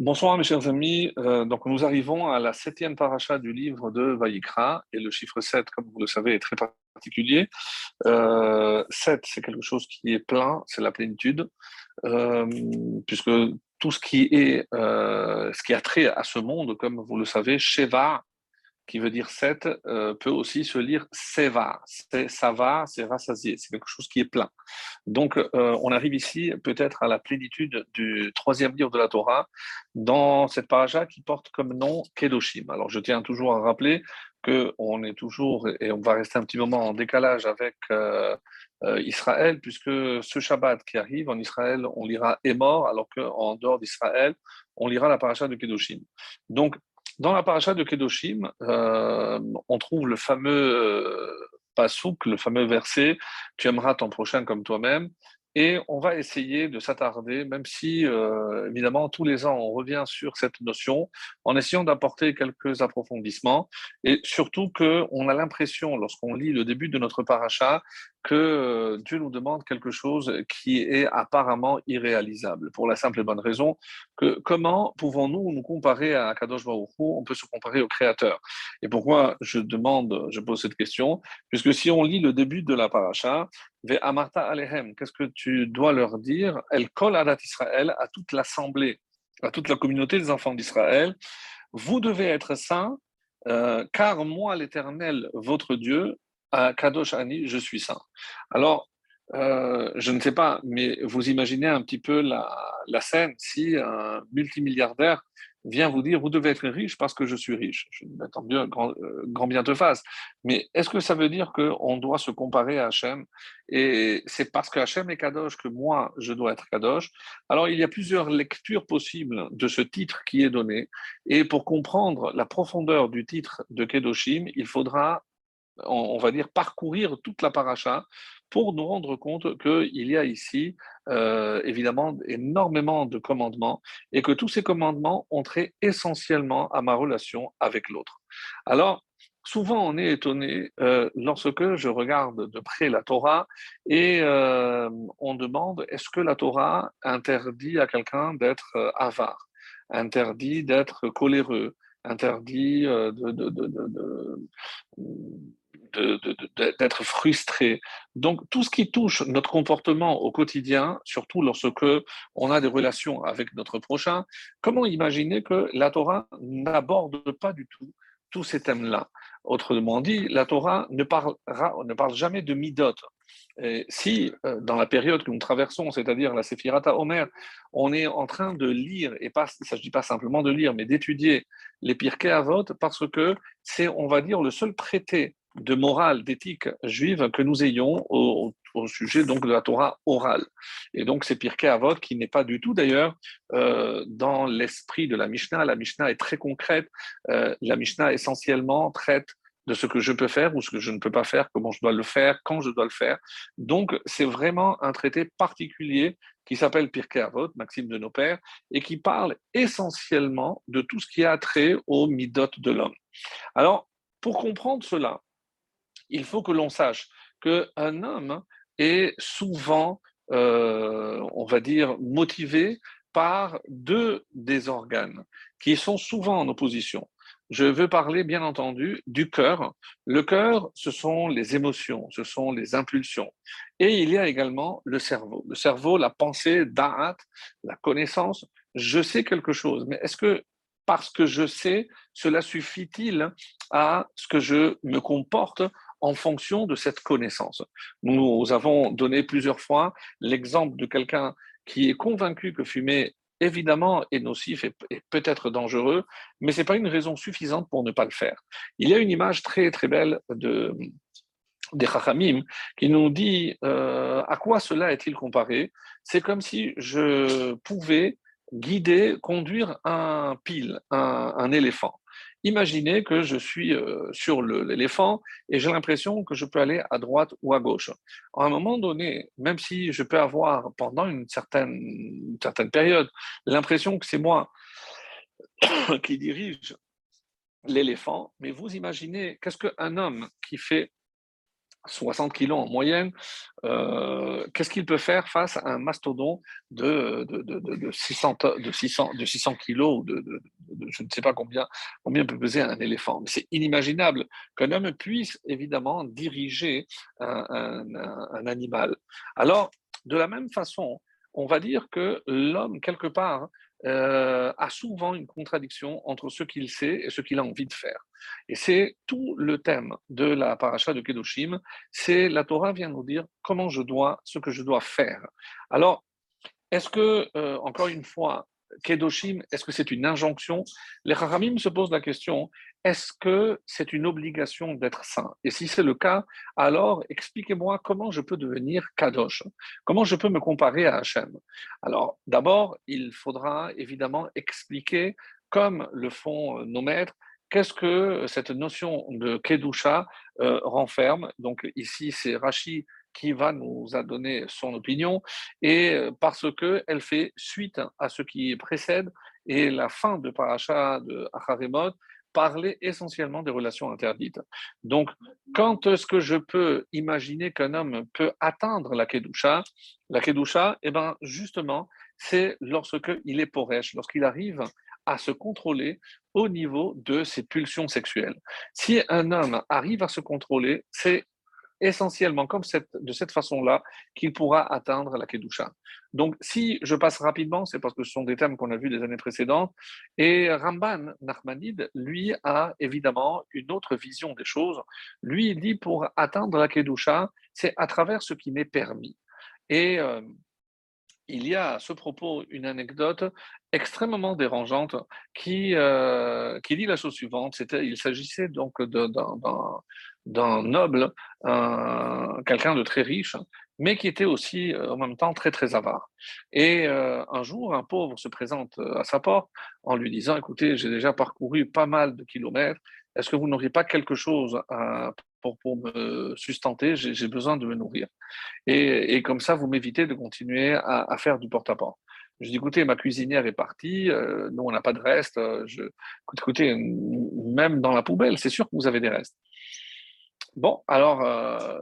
Bonsoir mes chers amis, euh, donc nous arrivons à la septième paracha du livre de Vaïkra et le chiffre 7, comme vous le savez, est très particulier. Euh, 7, c'est quelque chose qui est plein, c'est la plénitude, euh, puisque tout ce qui est, euh, ce qui a trait à ce monde, comme vous le savez, Sheva, qui veut dire sept, euh, peut aussi se lire seva. Ça va, c'est rassasié, c'est quelque chose qui est plein. Donc, euh, on arrive ici peut-être à la plénitude du troisième livre de la Torah, dans cette paracha qui porte comme nom Kedoshim. Alors, je tiens toujours à rappeler qu'on est toujours, et on va rester un petit moment en décalage avec euh, Israël, puisque ce Shabbat qui arrive en Israël, on lira est mort, alors qu'en dehors d'Israël, on lira la paracha de Kedoshim. Donc, dans la paracha de Kedoshim, euh, on trouve le fameux euh, pasouk, le fameux verset Tu aimeras ton prochain comme toi-même. Et on va essayer de s'attarder, même si, euh, évidemment, tous les ans, on revient sur cette notion, en essayant d'apporter quelques approfondissements, et surtout qu'on a l'impression, lorsqu'on lit le début de notre paracha, que euh, Dieu nous demande quelque chose qui est apparemment irréalisable, pour la simple et bonne raison que comment pouvons-nous nous comparer à Kadosh Baruch On peut se comparer au Créateur. Et pourquoi je demande, je pose cette question? Puisque si on lit le début de la paracha, Amarta Alehem, qu'est-ce que tu dois leur dire? Elle colle à Israël, à toute l'assemblée, à toute la communauté des enfants d'Israël. Vous devez être saints, euh, car moi, l'Éternel, votre Dieu, Kadosh Ani, je suis saint. Alors, euh, je ne sais pas, mais vous imaginez un petit peu la, scène si un multimilliardaire vient vous dire vous devez être riche parce que je suis riche. Je dis mieux, grand, euh, bien te fasse. Mais est-ce que ça veut dire qu'on doit se comparer à Hachem Et c'est parce que Hachem est Kadosh que moi, je dois être Kadosh? Alors, il y a plusieurs lectures possibles de ce titre qui est donné. Et pour comprendre la profondeur du titre de Kedoshim, il faudra on, va dire, parcourir toute la paracha pour nous rendre compte qu'il y a ici, euh, évidemment, énormément de commandements et que tous ces commandements ont trait essentiellement à ma relation avec l'autre. Alors, souvent on est étonné euh, lorsque je regarde de près la Torah et euh, on demande est-ce que la Torah interdit à quelqu'un d'être avare, interdit d'être coléreux, interdit de d'être frustré. Donc tout ce qui touche notre comportement au quotidien, surtout lorsque on a des relations avec notre prochain, comment imaginer que la Torah n'aborde pas du tout tous ces thèmes-là? Autrement dit, la Torah ne, ne parle jamais de midot. Si, euh, dans la période que nous traversons, c'est-à-dire la Sephirata Omer, on est en train de lire, et pas, il ne s'agit pas simplement de lire, mais d'étudier les Pirkei Avot, parce que c'est, on va dire, le seul traité de morale, d'éthique juive que nous ayons au, sujet donc de la Torah orale. Et donc c'est Pirkei Avot qui n'est pas du tout d'ailleurs euh, dans l'esprit de la Mishnah. La Mishnah est très concrète. Euh, la Mishnah essentiellement traite de ce que je peux faire ou ce que je ne peux pas faire, comment je dois le faire, quand je dois le faire. Donc c'est vraiment un traité particulier qui s'appelle Pirkei Avot, Maxime de nos pères, et qui parle essentiellement de tout ce qui a trait au midot de l'homme. Alors, pour comprendre cela, il faut que l'on sache qu'un homme est souvent, euh, on va dire, motivé par deux des organes qui sont souvent en opposition. Je veux parler, bien entendu, du cœur. Le cœur, ce sont les émotions, ce sont les impulsions. Et il y a également le cerveau. Le cerveau, la pensée, da'at, la connaissance. Je sais quelque chose, mais est-ce que parce que je sais, cela suffit-il à ce que je me comporte en fonction de cette connaissance. Nous avons donné plusieurs fois l'exemple de quelqu'un qui est convaincu que fumer évidemment est nocif et, peut-être dangereux, mais ce n'est pas une raison suffisante pour ne pas le faire. Il y a une image très très belle de, des Chachamim qui nous dit euh, à quoi cela est-il comparé? C'est comme si je pouvais guider, conduire un pile, un éléphant. Imaginez que je suis euh, sur l'éléphant et j'ai l'impression que je peux aller à droite ou à gauche. À un moment donné, même si je peux avoir pendant une certaine, certaine période l'impression que c'est moi qui dirige l'éléphant, mais vous imaginez qu'est-ce qu'un homme qui fait 60 kilos en moyenne, euh, qu'est-ce qu'il peut faire face à un mastodon de, de, 600, de, 600, de 600 kilos, de, je ne sais pas combien, combien peut peser un éléphant. C'est inimaginable qu'un homme puisse évidemment diriger un, animal. Alors, de la même façon, on va dire que l'homme, quelque part, euh, a souvent une contradiction entre ce qu'il sait et ce qu'il a envie de faire. Et c'est tout le thème de la paracha de Kedoshim, c'est la Torah vient nous dire comment je dois, ce que je dois faire. Alors, est-ce que, euh, encore une fois, Kedoshim, est-ce que c'est une injonction? Les Haramim se posent la question est-ce que c'est une obligation d'être saint? Et si c'est le cas, alors expliquez-moi comment je peux devenir Kadosh. Comment je peux me comparer à Hachem? Alors, d'abord, il faudra évidemment expliquer, comme le font nos maîtres, qu'est-ce que cette notion de Kedusha euh, renferme. Donc, ici, c'est Rashi qui va nous a donné son opinion, et euh, parce qu'elle fait suite à ce qui précède, et la fin de Paracha de Acharemot parlait essentiellement des relations interdites. Donc, quand est-ce que je peux imaginer qu'un homme peut atteindre la Kedusha? La Kedusha, eh ben, justement, c'est lorsqu'il est poresh, lorsqu'il arrive à se contrôler au niveau de ses pulsions sexuelles. Si un homme arrive à se contrôler, c'est essentiellement comme de cette façon-là qu'il pourra atteindre la Kedusha. Donc, si je passe rapidement, c'est parce que ce sont des thèmes qu'on a vus des années précédentes. Et Ramban Nachmanide, lui, a évidemment une autre vision des choses. Lui, il dit pour atteindre la Kedusha, c'est à travers ce qui m'est permis. Et euh, il y a à ce propos une anecdote extrêmement dérangeante qui, euh, qui dit la chose suivante. C'était, il s'agissait donc d'un noble, quelqu'un de très riche, mais qui était aussi euh, en même temps très très avare. Et euh, un jour, un pauvre se présente à sa porte en lui disant, écoutez, j'ai déjà parcouru pas mal de kilomètres, est-ce que vous n'auriez pas quelque chose à, pour, pour me sustenter, j'ai besoin de me nourrir. Et, et comme ça, vous m'évitez de continuer à, faire du porte-à-porte. Je dis, écoutez, ma cuisinière est partie, euh, nous, on n'a pas de reste. Euh, je, écoutez, même dans la poubelle, c'est sûr que vous avez des restes. Bon, alors, euh,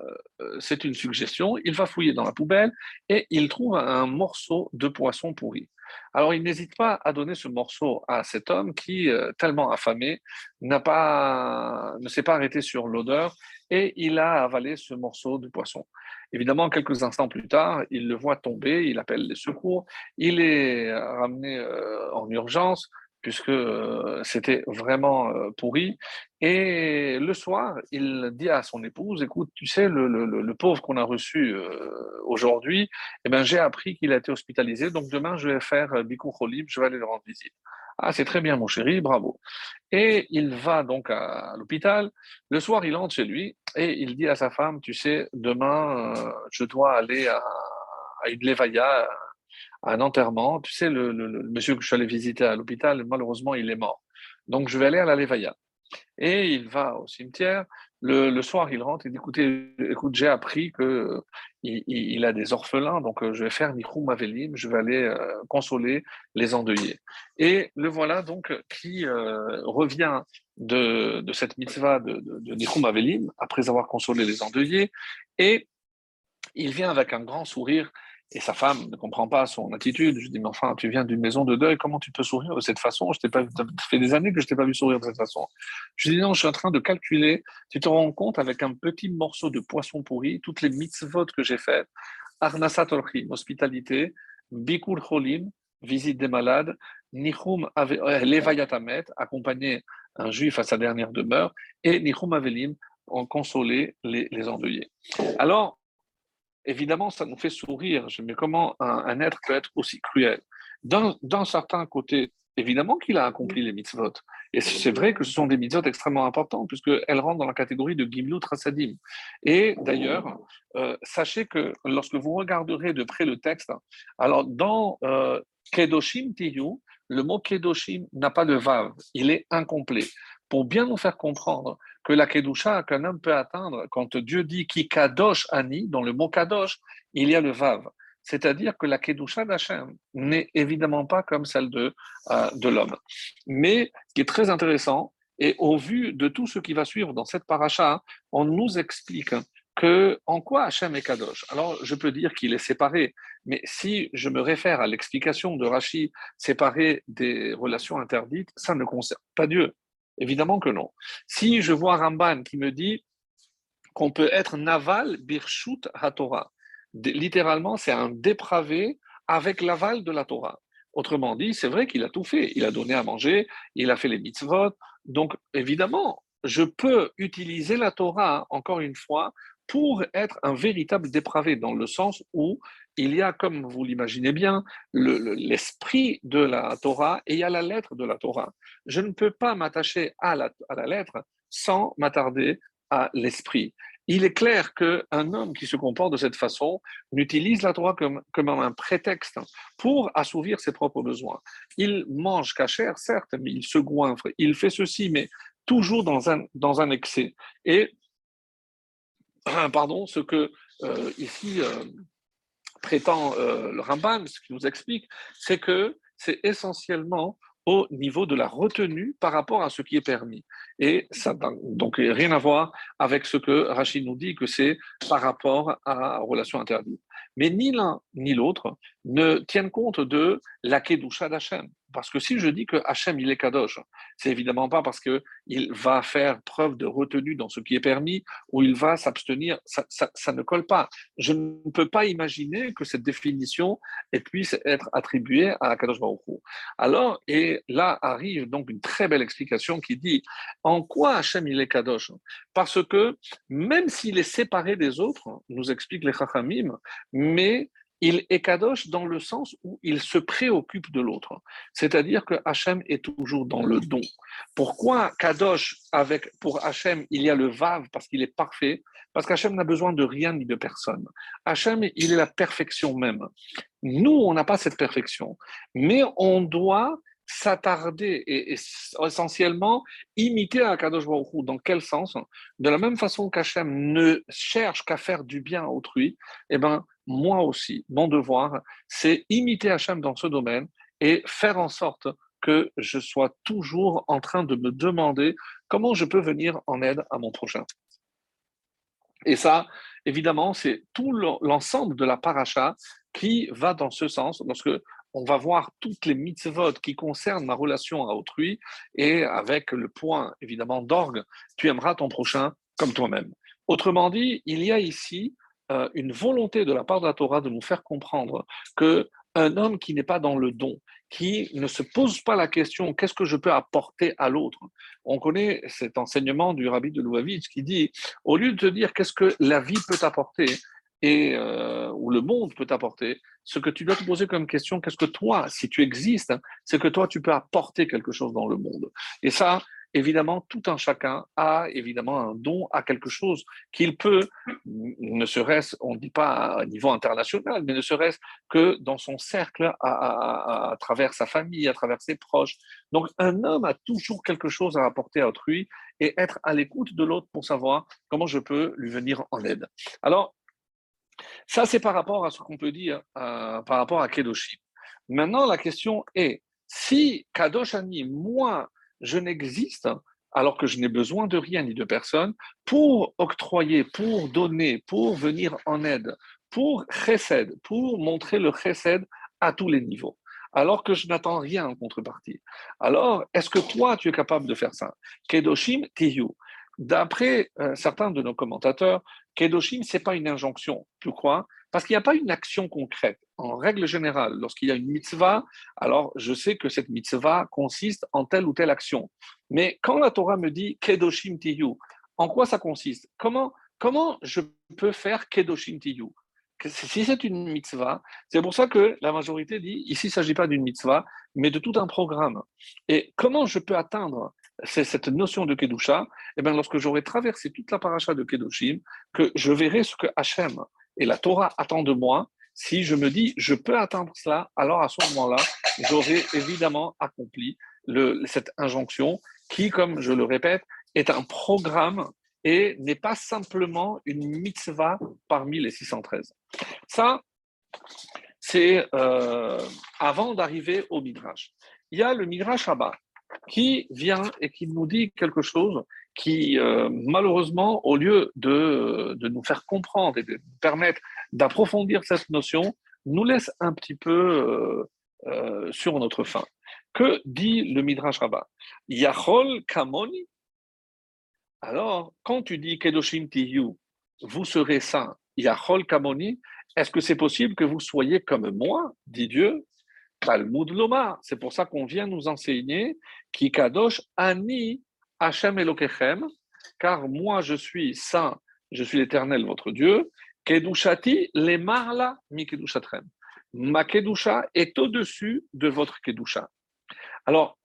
c'est une suggestion. Il va fouiller dans la poubelle et il trouve un morceau de poisson pourri. Alors, il n'hésite pas à donner ce morceau à cet homme qui, euh, tellement affamé, n'a pas, ne s'est pas arrêté sur l'odeur et il a avalé ce morceau de poisson. Évidemment, quelques instants plus tard, il le voit tomber, il appelle les secours, il est ramené euh, en urgence puisque euh, c'était vraiment euh, pourri. Et le soir, il dit à son épouse, écoute, tu sais, le, pauvre qu'on a reçu euh, aujourd'hui, eh ben, j'ai appris qu'il a été hospitalisé, donc demain, je vais faire Bikou Kholib, je vais aller le rendre visite. Ah, c'est très bien, mon chéri, bravo. Et il va donc à, l'hôpital. Le soir, il entre chez lui et il dit à sa femme, tu sais, demain, je dois aller à, à une levaya, un enterrement. Tu sais, le, monsieur que je suis allé visiter à l'hôpital, malheureusement, il est mort. Donc, je vais aller à la Levaya. Et il va au cimetière. Le, soir, il rentre et dit Écoutez, écoute, j'ai appris qu'il il, a des orphelins, donc euh, je vais faire Nichum Avelim, je vais aller euh, consoler les endeuillés. Et le voilà donc qui euh, revient de, cette mitzvah de, de, de Avelim, après avoir consolé les endeuillés, et il vient avec un grand sourire et sa femme ne comprend pas son attitude. Je dis, mais enfin, tu viens d'une maison de deuil, comment tu peux sourire de cette façon? Je t'ai pas, Ça fait des années que je t'ai pas vu sourire de cette façon. Je dis, non, je suis en train de calculer. Tu te rends compte avec un petit morceau de poisson pourri, toutes les mitzvot que j'ai faites, Arnasat hospitalité, Bikur Cholim, visite des malades, Nichum euh, Levayatamet, accompagner un juif à sa dernière demeure, et Nichum Avelim, en consoler les, les endeuillés. Alors, évidemment, ça nous fait sourire. Mais comment un, être peut être aussi cruel? D'un certain côté, évidemment qu'il a accompli les mitzvot. Et c'est vrai que ce sont des mitzvot extrêmement importants, puisqu'elles rentrent dans la catégorie de Gimlut Rasadim. Et d'ailleurs, euh, sachez que lorsque vous regarderez de près le texte, alors dans euh, Kedoshim Tiyu, le mot Kedoshim n'a pas de vav, il est incomplet. Pour bien nous faire comprendre que la Kedusha qu'un homme peut atteindre, quand Dieu dit qui kadosh ani, dans le mot kadosh, il y a le vav. C'est-à-dire que la Kedusha d'Hachem n'est évidemment pas comme celle de, euh, de l'homme. Mais ce qui est très intéressant, et au vu de tout ce qui va suivre dans cette paracha, on nous explique que en quoi Hachem est Kadosh Alors, je peux dire qu'il est séparé, mais si je me réfère à l'explication de Rashi séparé des relations interdites, ça ne concerne pas Dieu. Évidemment que non. Si je vois Ramban qui me dit qu'on peut être naval birshut haTorah, littéralement, c'est un dépravé avec l'aval de la Torah. Autrement dit, c'est vrai qu'il a tout fait. Il a donné à manger, il a fait les mitzvot. Donc, évidemment, je peux utiliser la Torah, encore une fois, pour être un véritable dépravé, dans le sens où il y a, comme vous l'imaginez bien, l'esprit de la Torah et il y a la lettre de la Torah. Je ne peux pas m'attacher à la, lettre sans m'attarder à l'esprit. Il est clair qu'un homme qui se comporte de cette façon n'utilise la Torah comme, comme un prétexte pour assouvir ses propres besoins. Il mange cachère, certes, mais il se goinfre, il fait ceci, mais toujours dans un, dans un excès. Et, pardon, ce que euh, ici euh, prétend euh, le Ramban, ce qu'il nous explique, c'est que c'est essentiellement au niveau de la retenue par rapport à ce qui est permis. Et ça n'a donc rien à voir avec ce que Rachid nous dit, que c'est par rapport à la relation interdite. Mais ni l'un ni l'autre ne tiennent compte de la Kedusha d'Hachem. Parce que si je dis que Hachem, il est Kadosh, c'est évidemment pas parce qu'il va faire preuve de retenue dans ce qui est permis ou il va s'abstenir. Ça, ne colle pas. Je ne peux pas imaginer que cette définition puisse être attribuée à Kadosh Baruch Alors, et là arrive donc une très belle explication qui dit en quoi Hachem, il est Kadosh? Parce que même s'il est séparé des autres, nous explique les Chachamim, mais il est kadosh dans le sens où il se préoccupe de l'autre. C'est-à-dire que Hachem est toujours dans le don. Pourquoi kadosh avec pour Hachem il y a le vav parce qu'il est parfait? Parce qu'Hachem n'a besoin de rien ni de personne. Hachem il est la perfection même. Nous on n'a pas cette perfection, mais on doit s'attarder et, essentiellement imiter Akadosh Baruch. Dans quel sens? De la même façon qu'Hachem ne cherche qu'à faire du bien à autrui, eh ben, moi aussi, mon devoir, c'est imiter Hachem dans ce domaine et faire en sorte que je sois toujours en train de me demander comment je peux venir en aide à mon prochain. Et ça, évidemment, c'est tout l'ensemble de la paracha qui va dans ce sens, lorsque on va voir toutes les mitzvot qui concernent ma relation à autrui, et avec le point, évidemment, d'orgue, tu aimeras ton prochain comme toi-même. Autrement dit, il y a ici euh, une volonté de la part de la Torah de nous faire comprendre que un homme qui n'est pas dans le don, qui ne se pose pas la question qu'est-ce que je peux apporter à l'autre? On connaît cet enseignement du rabbi de Louavitch qui dit au lieu de te dire qu'est-ce que la vie peut t'apporter et euh, ou le monde peut t'apporter, ce que tu dois te poser comme question, qu'est-ce que toi, si tu existes, c'est que toi tu peux apporter quelque chose dans le monde. Et ça, évidemment, tout un chacun a évidemment un don à quelque chose qu'il peut, ne serait-ce, on ne dit pas à niveau international, mais ne serait-ce que dans son cercle, à, travers sa famille, à travers ses proches. Donc, un homme a toujours quelque chose à apporter à autrui et être à l'écoute de l'autre pour savoir comment je peux lui venir en aide. Alors, ça, c'est par rapport à ce qu'on peut dire euh, par rapport à Kedoshim. Maintenant, la question est, si Kadoshani, moi, je n'existe alors que je n'ai besoin de rien ni de personne pour octroyer, pour donner, pour venir en aide, pour chesed, pour montrer le chesed à tous les niveaux, alors que je n'attends rien en contrepartie. Alors, est-ce que toi, tu es capable de faire ça? Kedoshim tiyu. D'après euh, certains de nos commentateurs, Kedoshim, ce n'est pas une injonction. Tu crois? Parce qu'il n'y a pas une action concrète. En règle générale, lorsqu'il y a une mitzvah, alors je sais que cette mitzvah consiste en telle ou telle action. Mais quand la Torah me dit Kedoshim Tiyu, en quoi ça consiste? Comment, comment je peux faire Kedoshim Tiyu? Si c'est une mitzvah, c'est pour ça que la majorité dit ici, il ne s'agit pas d'une mitzvah, mais de tout un programme. Et comment je peux atteindre cette notion de Kedusha Eh bien, lorsque j'aurai traversé toute la paracha de Kedoshim, que je verrai ce que Hachem et la Torah attend de moi, si je me dis je peux atteindre cela, alors à ce moment-là, j'aurai évidemment accompli cette injonction qui, comme je le répète, est un programme et n'est pas simplement une mitzvah parmi les 613. Ça, c'est euh, avant d'arriver au Midrash. Il y a le Midrash Abba qui vient et qui nous dit quelque chose qui, euh, malheureusement, au lieu de, de, nous faire comprendre et de permettre d'approfondir cette notion, nous laisse un petit peu euh, euh, sur notre faim. Que dit le Midrash Rabbah? Yachol Kamoni Alors, quand tu dis Kedoshim Tiyu, vous serez saints, Yachol Kamoni, est-ce que c'est possible que vous soyez comme moi, dit Dieu Talmud. C'est pour ça qu'on vient nous enseigner qui Ani Hashem Elokechem, car moi je suis saint, je suis l'éternel votre Dieu. Kedushati le marla mi kedushatrem. Ma kedusha est au-dessus de votre kedusha. Alors,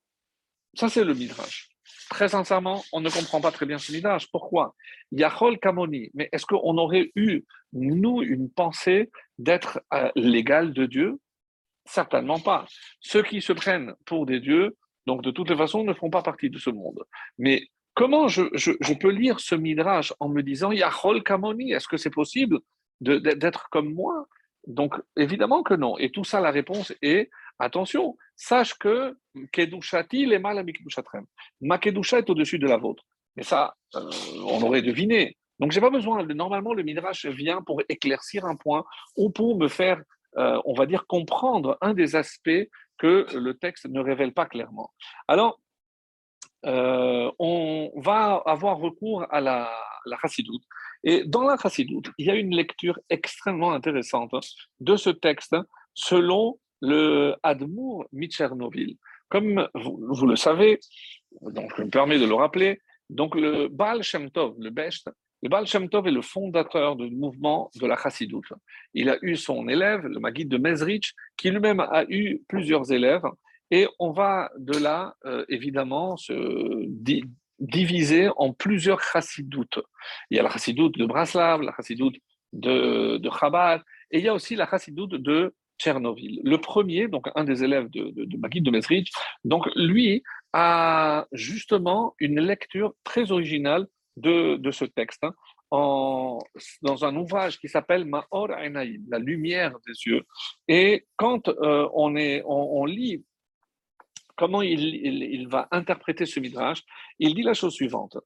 ça c'est le midrash. Très sincèrement, on ne comprend pas très bien ce midrash. Pourquoi? Yachol Kamoni. Mais est-ce qu'on aurait eu, nous, une pensée d'être euh, l'égal de Dieu? Certainement pas. Ceux qui se prennent pour des dieux, donc de toutes les façons, ne font pas partie de ce monde. Mais comment je, peux lire ce midrash en me disant Yachol Kamoni, est-ce que c'est possible d'être comme moi? Donc évidemment que non. Et tout ça, la réponse est attention, sache que Kedushati les mal Ma Kedusha est au-dessus de la vôtre. Mais ça, euh, on aurait deviné. Donc, j'ai pas besoin. Normalement, le Midrash vient pour éclaircir un point ou pour me faire euh, on va dire, comprendre un des aspects que le texte ne révèle pas clairement. Alors, euh, on va avoir recours à la, la chassidoute. Et dans la chassidoute, il y a une lecture extrêmement intéressante de ce texte selon le Admour Michernoville. Comme vous, le savez, donc je me permets de le rappeler, donc le Baal Shem Tov, le Besht, le Baal Shem Tov est le fondateur du mouvement de la Chassidoute. Il a eu son élève, le Maguide de Mezrich, qui lui-même a eu plusieurs élèves. Et on va de là, euh, évidemment, se diviser en plusieurs chassidoutes. Il y a la chassidoute de Braslav, la chassidoute de, de Chabad, et il y a aussi la chassidoute de Tchernobyl. Le premier, donc un des élèves de, de, de Maguide de Mezrich, donc lui a justement une lecture très originale de, ce texte hein, dans un ouvrage qui s'appelle Ma'or Enaïm, la lumière des yeux. Et quand euh, on, lit comment il, va interpréter ce midrash, il dit la chose suivante.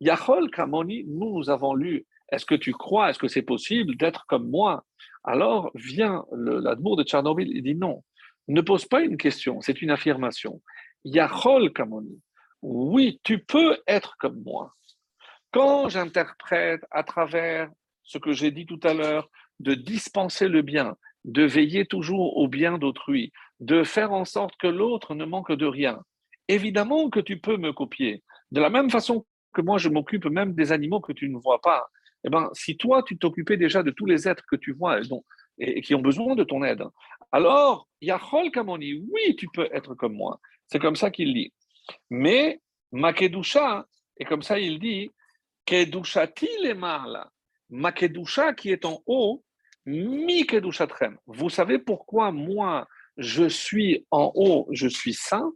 Yachol Kamoni, nous, nous avons lu, est-ce que tu crois, est-ce que c'est possible d'être comme moi? Alors vient l'admour de Tchernobyl, il dit non, ne pose pas une question, c'est une affirmation. Yachol Kamoni, oui, tu peux être comme moi. Quand j'interprète à travers ce que j'ai dit tout à l'heure, de dispenser le bien, de veiller toujours au bien d'autrui, de faire en sorte que l'autre ne manque de rien, évidemment que tu peux me copier. De la même façon que moi, je m'occupe même des animaux que tu ne vois pas. Eh ben, si toi, tu t'occupais déjà de tous les êtres que tu vois et, qui ont besoin de ton aide, alors, Yachol Kamoni, oui, tu peux être comme moi. C'est comme ça qu'il dit. Mais Makedusha, et comme ça il dit, Kedushati le ma kedusha qui est en haut, mi kedushatrem. Vous savez pourquoi moi je suis en haut, je suis saint,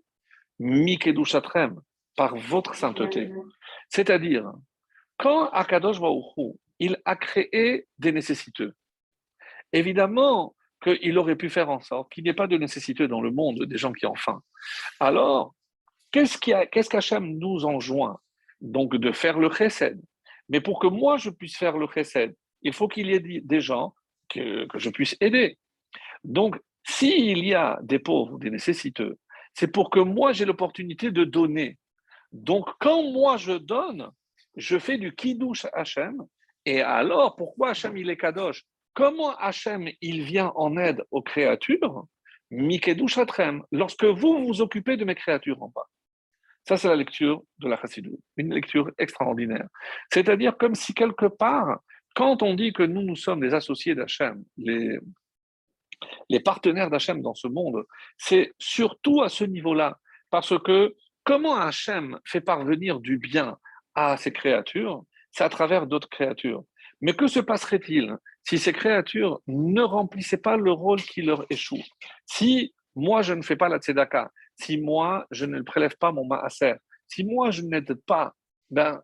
mi kedushatrem, par votre sainteté. C'est-à-dire, quand Akadosh Baruch il a créé des nécessiteux, évidemment qu'il aurait pu faire en sorte qu'il n'y ait pas de nécessité dans le monde des gens qui ont faim. Alors, qu'est-ce qu'Hachem nous enjoint donc de faire le chesed. Mais pour que moi je puisse faire le chesed, il faut qu'il y ait des gens que, je puisse aider. Donc, s'il y a des pauvres, des nécessiteux, c'est pour que moi j'ai l'opportunité de donner. Donc, quand moi je donne, je fais du kiddush Hachem. Et alors, pourquoi Hachem il est kadosh? Comment Hachem il vient en aide aux créatures? Mikedush lorsque vous vous occupez de mes créatures en bas. Ça, c'est la lecture de la Chassidou, une lecture extraordinaire. C'est-à-dire comme si quelque part, quand on dit que nous, nous sommes les associés d'Hachem, les, les partenaires d'Hachem dans ce monde, c'est surtout à ce niveau-là. Parce que comment Hachem fait parvenir du bien à ses créatures, c'est à travers d'autres créatures. Mais que se passerait-il si ces créatures ne remplissaient pas le rôle qui leur échoue? Si moi, je ne fais pas la tzedaka, si moi, je ne prélève pas mon maaser, si moi, je n'aide pas, ben,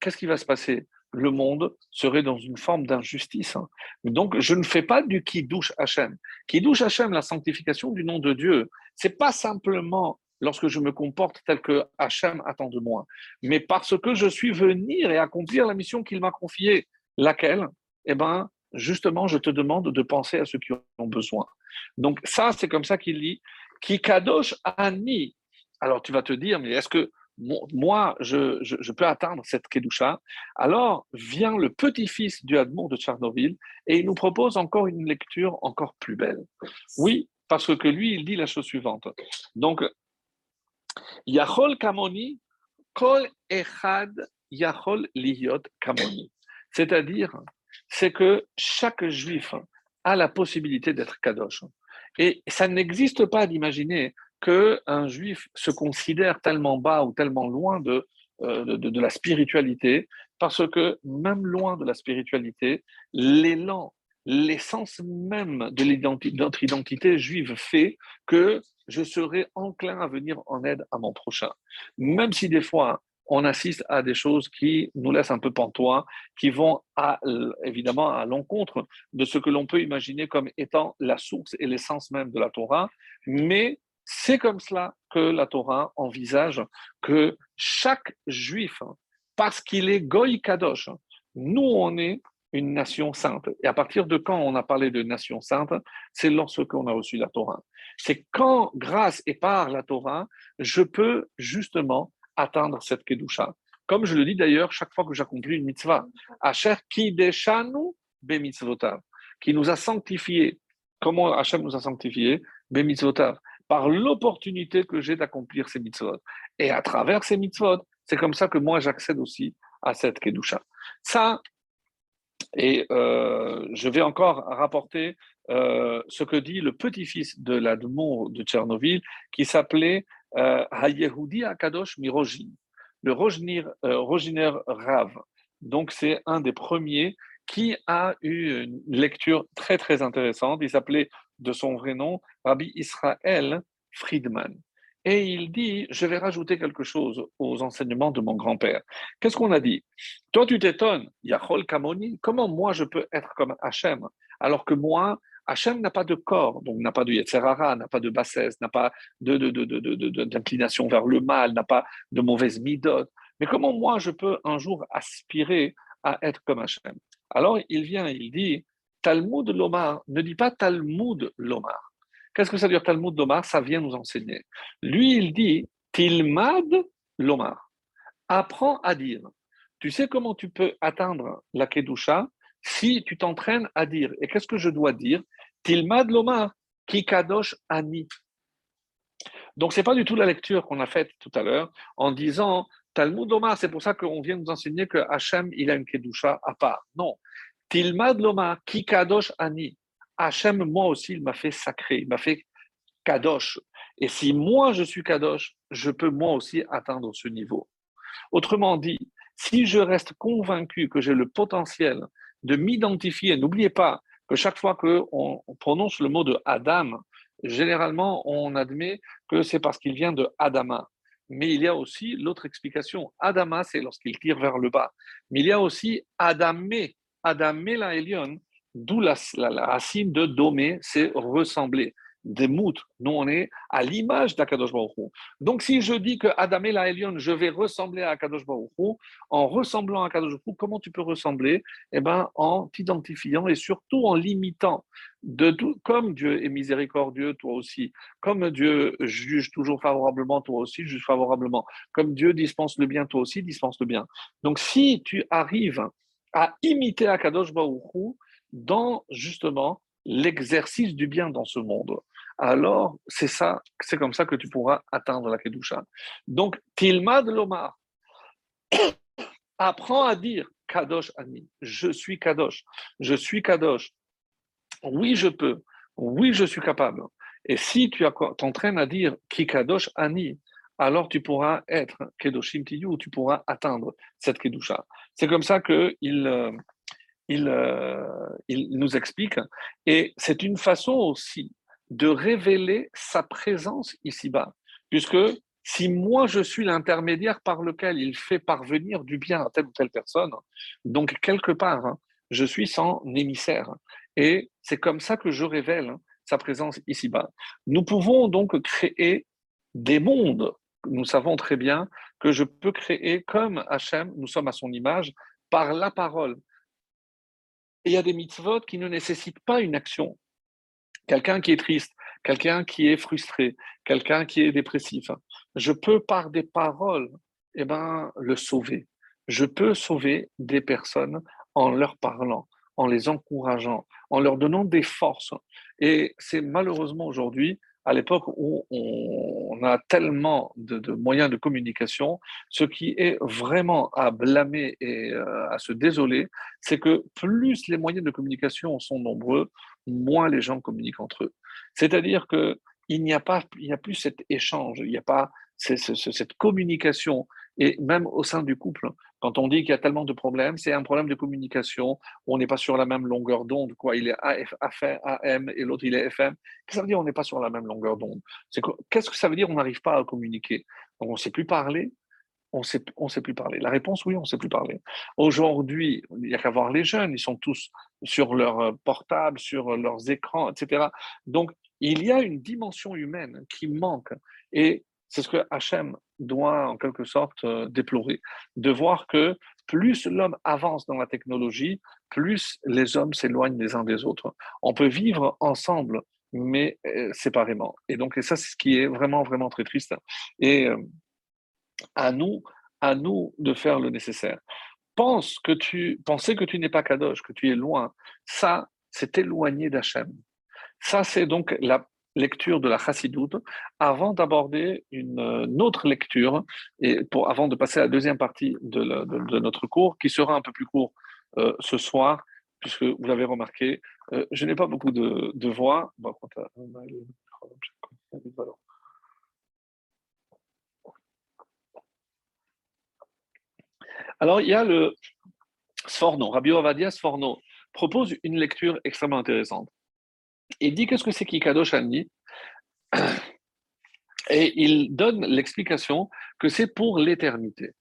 qu'est-ce qui va se passer? Le monde serait dans une forme d'injustice. Hein. Donc, je ne fais pas du qui douche Hachem. Qui douche Hachem, la sanctification du nom de Dieu, c'est pas simplement lorsque je me comporte tel que Hachem attend de moi, mais parce que je suis venir et accomplir la mission qu'il m'a confiée. Laquelle? Eh bien, justement, je te demande de penser à ceux qui ont besoin. Donc ça, c'est comme ça qu'il dit, qui kadosh ani. Alors tu vas te dire, mais est-ce que moi, je, peux atteindre cette Kedusha? Alors vient le petit-fils du Admour de Tchernobyl et il nous propose encore une lecture encore plus belle. Oui, parce que lui, il dit la chose suivante. Donc, Yachol Kamoni, Kol Echad Yachol Liyot Kamoni. C'est-à-dire, c'est que chaque juif a la possibilité d'être Kadosh. Et ça n'existe pas d'imaginer qu'un juif se considère tellement bas ou tellement loin euh, de, de, la spiritualité, parce que même loin de la spiritualité, l'élan, l'essence même de notre identité juive fait que je serai enclin à venir en aide à mon prochain. Même si des fois, on assiste à des choses qui nous laissent un peu pantois, qui vont évidemment à l'encontre de ce que l'on peut imaginer comme étant la source et l'essence même de la Torah, mais c'est comme cela que la Torah envisage que chaque juif, parce qu'il est Goy Kadosh, nous on est une nation sainte. Et à partir de quand on a parlé de nation sainte, c'est lorsqu'on a reçu la Torah. C'est quand, grâce et par la Torah, je peux justement atteindre cette Kedusha. Comme je le dis d'ailleurs chaque fois que j'accomplis une mitzvah. Asher kideshanu be mitzvotav, qui nous a sanctifiés. Comment Hachem nous a sanctifiés Be mitzvotav par l'opportunité que j'ai d'accomplir ces mitzvot. Et à travers ces mitzvot, c'est comme ça que moi j'accède aussi à cette Kedusha. Ça, et euh, je vais encore rapporter euh, ce que dit le petit-fils de l'Admour de Tchernobyl, qui s'appelait Hayehudi Akadosh Mirojin, le Rojiner Rav. Donc c'est un des premiers qui a eu une lecture très très intéressante. Il s'appelait de son vrai nom Rabbi Israël Friedman. Et il dit, je vais rajouter quelque chose aux enseignements de mon grand-père. Qu'est-ce qu'on a dit? Toi, tu t'étonnes, Yachol Kamoni, comment moi je peux être comme Hachem Alors que moi, Hachem n'a pas de corps, donc n'a pas de Yetzerara, n'a pas de bassesse, n'a pas d'inclination vers le mal, n'a pas de mauvaise midot. Mais comment moi je peux un jour aspirer à être comme Hachem? Alors il vient, il dit, Talmud Lomar ne dit pas Talmud Lomar. Qu'est-ce que ça veut dire Talmud Lomar? Ça vient nous enseigner. Lui, il dit Tilmad Lomar. Apprends à dire. Tu sais comment tu peux atteindre la Kedusha si tu t'entraînes à dire. Et qu'est-ce que je dois dire? Tilmad Lomar, ki kadosh ani. Donc, ce n'est pas du tout la lecture qu'on a faite tout à l'heure en disant Talmud Lomar, c'est pour ça qu'on vient nous enseigner que Hachem, il a une Kedusha à part. Non. Tilmad Loma, ki kadosh ani. Hachem, moi aussi, il m'a fait sacré, il m'a fait kadosh. Et si moi je suis kadosh, je peux moi aussi atteindre ce niveau. Autrement dit, si je reste convaincu que j'ai le potentiel de m'identifier, n'oubliez pas que chaque fois qu'on prononce le mot de Adam, généralement on admet que c'est parce qu'il vient de Adama. Mais il y a aussi l'autre explication. Adama, c'est lorsqu'il tire vers le bas. Mais il y a aussi Adamé, Adamela Elion, d'où la, racine de domé, c'est ressembler. Des moutres, nous on est à l'image d'Akadosh Donc si je dis que Adamela Elion, je vais ressembler à Akadosh Baruch en ressemblant à Akadosh Baruch comment tu peux ressembler? Eh bien en t'identifiant et surtout en limitant. De tout, comme Dieu est miséricordieux, toi aussi. Comme Dieu juge toujours favorablement, toi aussi juge favorablement. Comme Dieu dispense le bien, toi aussi dispense le bien. Donc si tu arrives à imiter Akadosh Baruch dans justement l'exercice du bien dans ce monde. Alors, c'est ça, c'est comme ça que tu pourras atteindre la Kedusha. Donc, Tilmad Lomar, apprends à dire Kadosh Ani, je suis Kadosh, je suis Kadosh. Oui, je peux, oui, je suis capable. Et si tu t'entraînes à dire Ki Kadosh Ani, alors tu pourras être Kedoshim Tiyu, tu pourras atteindre cette Kedusha. C'est comme ça euh, il, euh, il nous explique. Et c'est une façon aussi de révéler sa présence ici-bas. Puisque si moi je suis l'intermédiaire par lequel il fait parvenir du bien à telle ou telle personne, donc quelque part, hein, je suis son émissaire. Et c'est comme ça que je révèle sa présence ici-bas. Nous pouvons donc créer des mondes. Nous savons très bien que je peux créer comme Hachem, nous sommes à son image, par la parole. Et il y a des mitzvot qui ne nécessitent pas une action. Quelqu'un qui est triste, quelqu'un qui est frustré, quelqu'un qui est dépressif, je peux par des paroles eh ben, le sauver. Je peux sauver des personnes en leur parlant, en les encourageant, en leur donnant des forces. Et c'est malheureusement aujourd'hui, à l'époque où on a tellement de, moyens de communication, ce qui est vraiment à blâmer et euh, à se désoler, c'est que plus les moyens de communication sont nombreux, moins les gens communiquent entre eux. C'est-à-dire que il n'y a pas, a plus cet échange, il n'y a pas cette communication et même au sein du couple, quand on dit qu'il y a tellement de problèmes, c'est un problème de communication. On n'est pas sur la même longueur d'onde. Quoi, il est AM et l'autre il est FM. Qu'est-ce que ça veut dire On n'est pas sur la même longueur d'onde? Qu'est-ce que ça veut dire On n'arrive pas à communiquer? Donc on ne sait plus parler. On sait, on sait plus parler. La réponse, oui, on ne sait plus parler. Aujourd'hui, il n'y a qu'à voir les jeunes. Ils sont tous sur leur euh, portable, sur leurs écrans, etc. Donc il y a une dimension humaine qui manque. Et c'est ce que Hachem doit en quelque sorte euh, déplorer, de voir que plus l'homme avance dans la technologie, plus les hommes s'éloignent les uns des autres. On peut vivre ensemble, mais euh, séparément. Et donc, et ça, c'est ce qui est vraiment, vraiment très triste. Et euh, à nous, à nous de faire le nécessaire. Pense que tu, penser que tu n'es pas Kadosh, que tu es loin, ça, c'est éloigné d'Hachem. Ça, c'est donc la lecture de la Chassidoute avant d'aborder une, autre lecture et pour, avant de passer à la deuxième partie de, notre cours qui sera un peu plus court euh, ce soir puisque vous l'avez remarqué, euh, je n'ai pas beaucoup de, voix. Alors, il y a le Sforno, Rabbi Ovadia Sforno propose une lecture extrêmement intéressante. Il dit qu'est-ce que c'est Kikadosh Ani Et il donne l'explication que c'est pour l'éternité,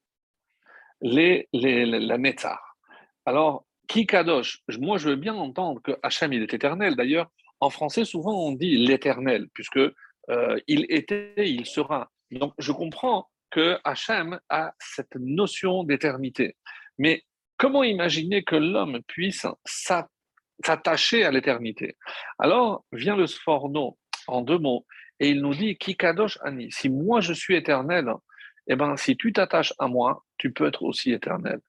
la Netzar. Alors, Kikadosh, moi je veux bien entendre que Hachem il est éternel. D'ailleurs, en français, souvent on dit l'éternel, puisque euh, il était, il sera. Donc je comprends que Hachem a cette notion d'éternité. Mais comment imaginer que l'homme puisse s'attacher à l'éternité? Alors vient le Sforno en deux mots et il nous dit Kikadosh Ani, si moi je suis éternel, eh ben si tu t'attaches à moi, tu peux être aussi éternel.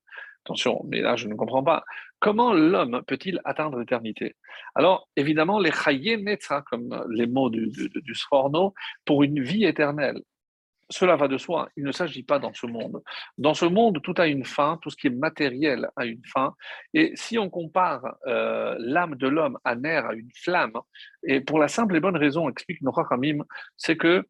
Attention, mais là je ne comprends pas. Comment l'homme peut-il atteindre l'éternité? Alors évidemment, les Chayé comme les mots du, du Sforno, pour une vie éternelle. Cela va de soi, il ne s'agit pas dans ce monde. Dans ce monde, tout a une fin, tout ce qui est matériel a une fin. Et si on compare euh, l'âme de l'homme à nerf, à une flamme, et pour la simple et bonne raison, explique Noachimim, c'est que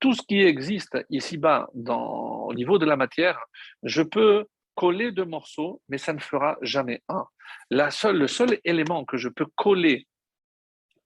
tout ce qui existe ici-bas au niveau de la matière, je peux coller deux morceaux, mais ça ne fera jamais un. La seule, le seul élément que je peux coller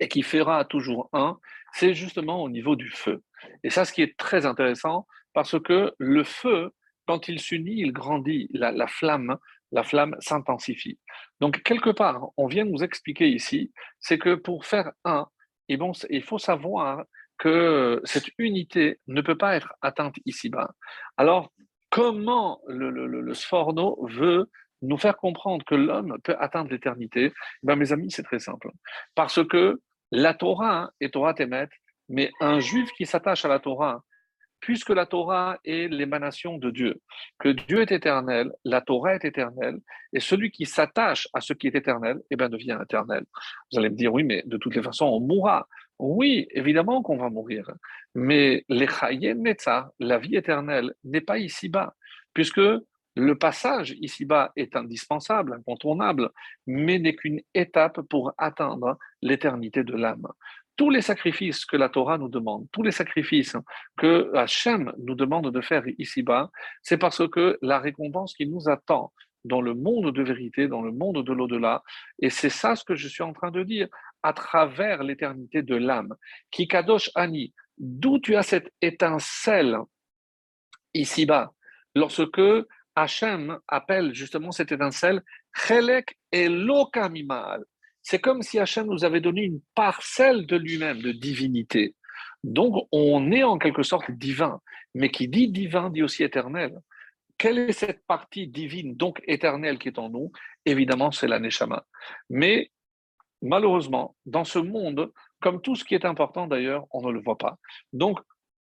et qui fera toujours un, c'est justement au niveau du feu. Et ça, ce qui est très intéressant, parce que le feu, quand il s'unit, il grandit, la, flamme, la flamme s'intensifie. Donc, quelque part, on vient nous expliquer ici, c'est que pour faire un, et bon, il faut savoir que cette unité ne peut pas être atteinte ici-bas. Alors, comment le, le, Sforno veut nous faire comprendre que l'homme peut atteindre l'éternité? Ben, Mes amis, c'est très simple. Parce que la Torah est Torah Temet, mais un juif qui s'attache à la Torah, puisque la Torah est l'émanation de Dieu, que Dieu est éternel, la Torah est éternelle, et celui qui s'attache à ce qui est éternel, eh bien, devient éternel. Vous allez me dire, oui, mais de toutes les façons, on mourra. Oui, évidemment qu'on va mourir. Mais les la vie éternelle, n'est pas ici-bas, puisque le passage ici-bas est indispensable, incontournable, mais n'est qu'une étape pour atteindre l'éternité de l'âme. Tous les sacrifices que la Torah nous demande, tous les sacrifices que Hachem nous demande de faire ici-bas, c'est parce que la récompense qui nous attend dans le monde de vérité, dans le monde de l'au-delà, et c'est ça ce que je suis en train de dire, à travers l'éternité de l'âme, qui kadosh ani, d'où tu as cette étincelle ici-bas, lorsque Hachem appelle justement cette étincelle Chelek Elokamimal. C'est comme si Hachem nous avait donné une parcelle de lui-même, de divinité. Donc, on est en quelque sorte divin. Mais qui dit divin dit aussi éternel. Quelle est cette partie divine, donc éternelle, qui est en nous? Évidemment, c'est la Neshama. Mais malheureusement, dans ce monde, comme tout ce qui est important d'ailleurs, on ne le voit pas. Donc,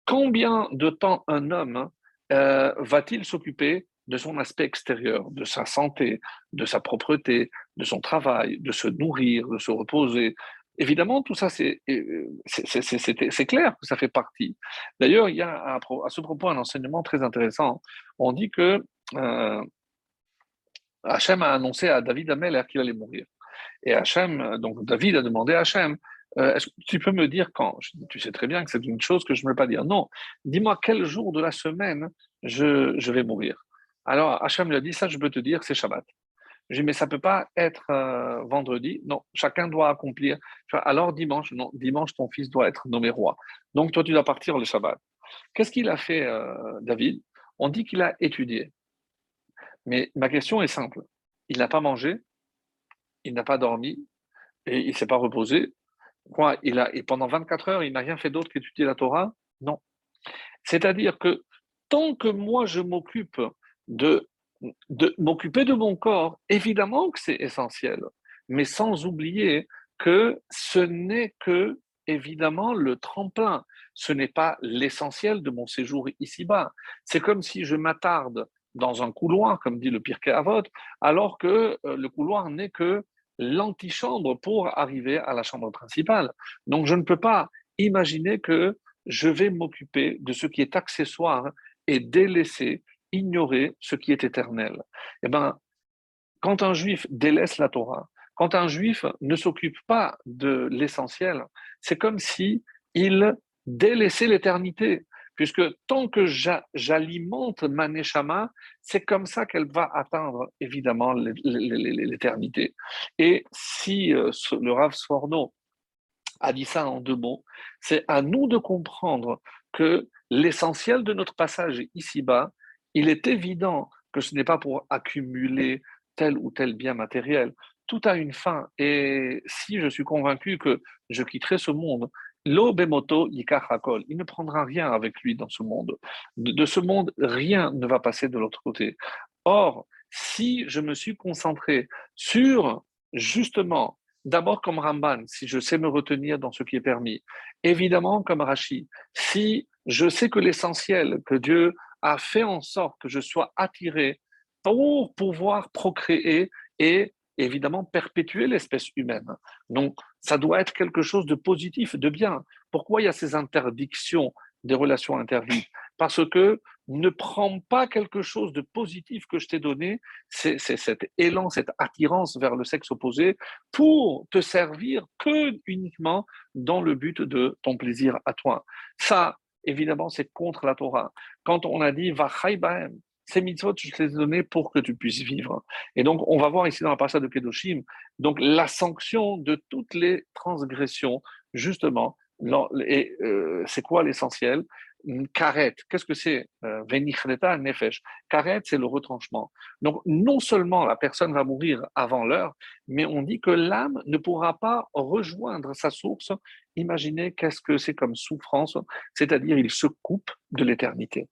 combien de temps un homme euh, va-t-il s'occuper de son aspect extérieur, de sa santé, de sa propreté, de son travail, de se nourrir, de se reposer. Évidemment, tout ça, c'est clair que ça fait partie. D'ailleurs, il y a à, ce propos un enseignement très intéressant. On dit que euh, Hachem a annoncé à David Ameller qu'il allait mourir. Et Hachem, donc David a demandé à Hachem, euh, est-ce que tu peux me dire quand Tu sais très bien que c'est une chose que je ne veux pas dire. Non, dis-moi quel jour de la semaine je, je vais mourir. Alors Hachem lui a dit, ça je peux te dire, c'est Shabbat. J'ai dit, mais ça ne peut pas être euh, vendredi. Non, chacun doit accomplir. Alors dimanche, non, dimanche, ton fils doit être nommé roi. Donc toi, tu dois partir le Shabbat. Qu'est-ce qu'il a fait, euh, David? On dit qu'il a étudié. Mais ma question est simple. Il n'a pas mangé, il n'a pas dormi, et il ne s'est pas reposé. Quoi, il a, et pendant 24 heures, il n'a rien fait d'autre qu'étudier la Torah? Non. C'est-à-dire que tant que moi, je m'occupe de, m'occuper de mon corps, évidemment que c'est essentiel, mais sans oublier que ce n'est que, évidemment, le tremplin. Ce n'est pas l'essentiel de mon séjour ici-bas. C'est comme si je m'attarde dans un couloir, comme dit le Pirkei Avot, alors que euh, le couloir n'est que l'antichambre pour arriver à la chambre principale. Donc je ne peux pas imaginer que je vais m'occuper de ce qui est accessoire et délaisser ignorer ce qui est éternel. Eh ben, quand un juif délaisse la Torah, quand un juif ne s'occupe pas de l'essentiel, c'est comme si il délaissait l'éternité, puisque tant que j'alimente ma neshama, c'est comme ça qu'elle va atteindre évidemment l'éternité. Et si euh, le Rav Sforno a dit ça en deux mots, c'est à nous de comprendre que l'essentiel de notre passage ici-bas, il est évident que ce n'est pas pour accumuler tel ou tel bien matériel. Tout a une fin. Et si je suis convaincu que je quitterai ce monde, il ne prendra rien avec lui dans ce monde. De, ce monde, rien ne va passer de l'autre côté. Or, si je me suis concentré sur justement D'abord comme Ramban, si je sais me retenir dans ce qui est permis. Évidemment comme Rashi, si je sais que l'essentiel, que Dieu a fait en sorte que je sois attiré pour pouvoir procréer et évidemment perpétuer l'espèce humaine. Donc, ça doit être quelque chose de positif, de bien. Pourquoi il y a ces interdictions des relations interdites? Parce que ne prends pas quelque chose de positif que je t'ai donné, c'est cet élan, cette attirance vers le sexe opposé, pour te servir que uniquement dans le but de ton plaisir à toi. Ça, évidemment, c'est contre la Torah. Quand on a dit va ces mitzvot, je te les ai donnés pour que tu puisses vivre. Et donc, on va voir ici dans la passage de Kedoshim, donc la sanction de toutes les transgressions, justement. Et euh, c'est quoi l'essentiel? Karet, qu'est-ce que c'est euh, Venichreta nefesh? Karet, c'est le retranchement. Donc, non seulement la personne va mourir avant l'heure, mais on dit que l'âme ne pourra pas rejoindre sa source. Imaginez qu'est-ce que c'est comme souffrance, c'est-à-dire il se coupe de l'éternité.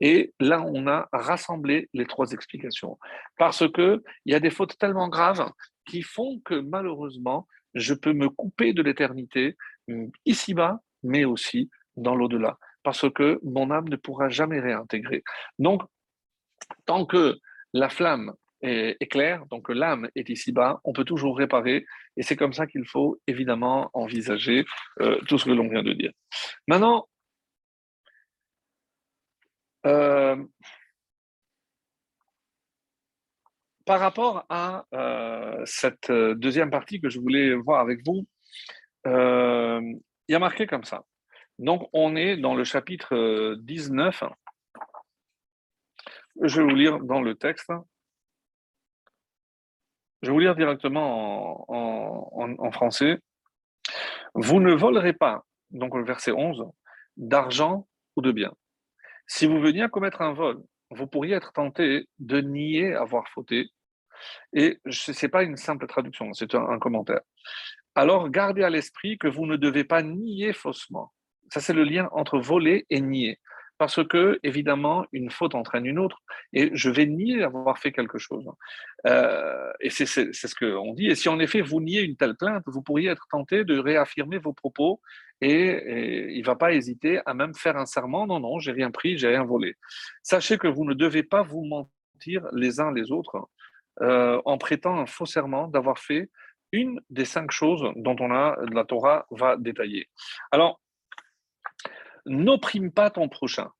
Et là, on a rassemblé les trois explications. Parce qu'il y a des fautes tellement graves qui font que malheureusement, je peux me couper de l'éternité ici-bas, mais aussi dans l'au-delà parce que mon âme ne pourra jamais réintégrer. Donc, tant que la flamme est, claire, donc l'âme est ici-bas, on peut toujours réparer, et c'est comme ça qu'il faut évidemment envisager euh, tout ce que l'on vient de dire. Maintenant, euh, par rapport à euh, cette deuxième partie que je voulais voir avec vous, il y a marqué comme ça. Donc, on est dans le chapitre 19. Euh, Je vais vous lire dans le texte. Je vais vous lire directement en, français. Vous ne volerez pas, donc le verset 11, d'argent ou de biens. Si vous veniez à commettre un vol, vous pourriez être tenté de nier avoir fauté. Et ce n'est pas une simple traduction, c'est un commentaire. Alors gardez à l'esprit que vous ne devez pas nier faussement Ça, c'est le lien entre voler et nier. Parce que, évidemment, une faute entraîne une autre, et je vais nier avoir fait quelque chose. Euh, et c'est ce qu'on dit. Et si en effet vous niez une telle plainte, vous pourriez être tenté de réaffirmer vos propos, et, il ne va pas hésiter à même faire un serment. Non, non, j'ai rien pris, j'ai rien volé. Sachez que vous ne devez pas vous mentir les uns les autres euh, en prêtant un faux serment d'avoir fait une des cinq choses dont on la Torah va détailler. Alors, n'opprime pas ton prochain.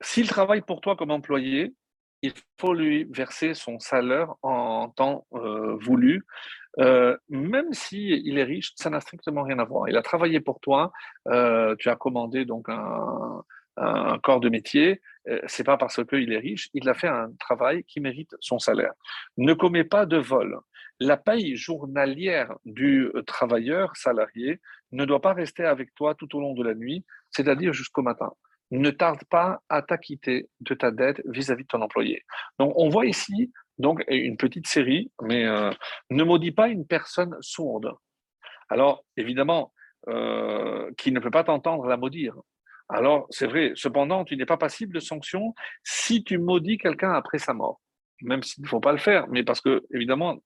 S'il travaille pour toi comme employé, il faut lui verser son salaire en temps euh, voulu, euh, même s'il il est riche, ça n'a strictement rien à voir. Il a travaillé pour toi, euh, tu as commandé donc un, corps de métier, c'est pas parce qu'il est riche, il a fait un travail qui mérite son salaire. Ne commets pas de vol. La paye journalière du travailleur salarié ne doit pas rester avec toi tout au long de la nuit, c'est-à-dire jusqu'au matin. Ne tarde pas à t'acquitter de ta dette vis-à-vis de ton employé. Donc, on voit ici donc une petite série, mais euh, ne maudit pas une personne sourde. Alors, évidemment, euh, qui ne peut pas t'entendre la maudire. Alors, c'est vrai, cependant, tu n'es pas passible de sanction si tu maudis quelqu'un après sa mort, même s'il ne faut pas le faire, mais parce que, évidemment,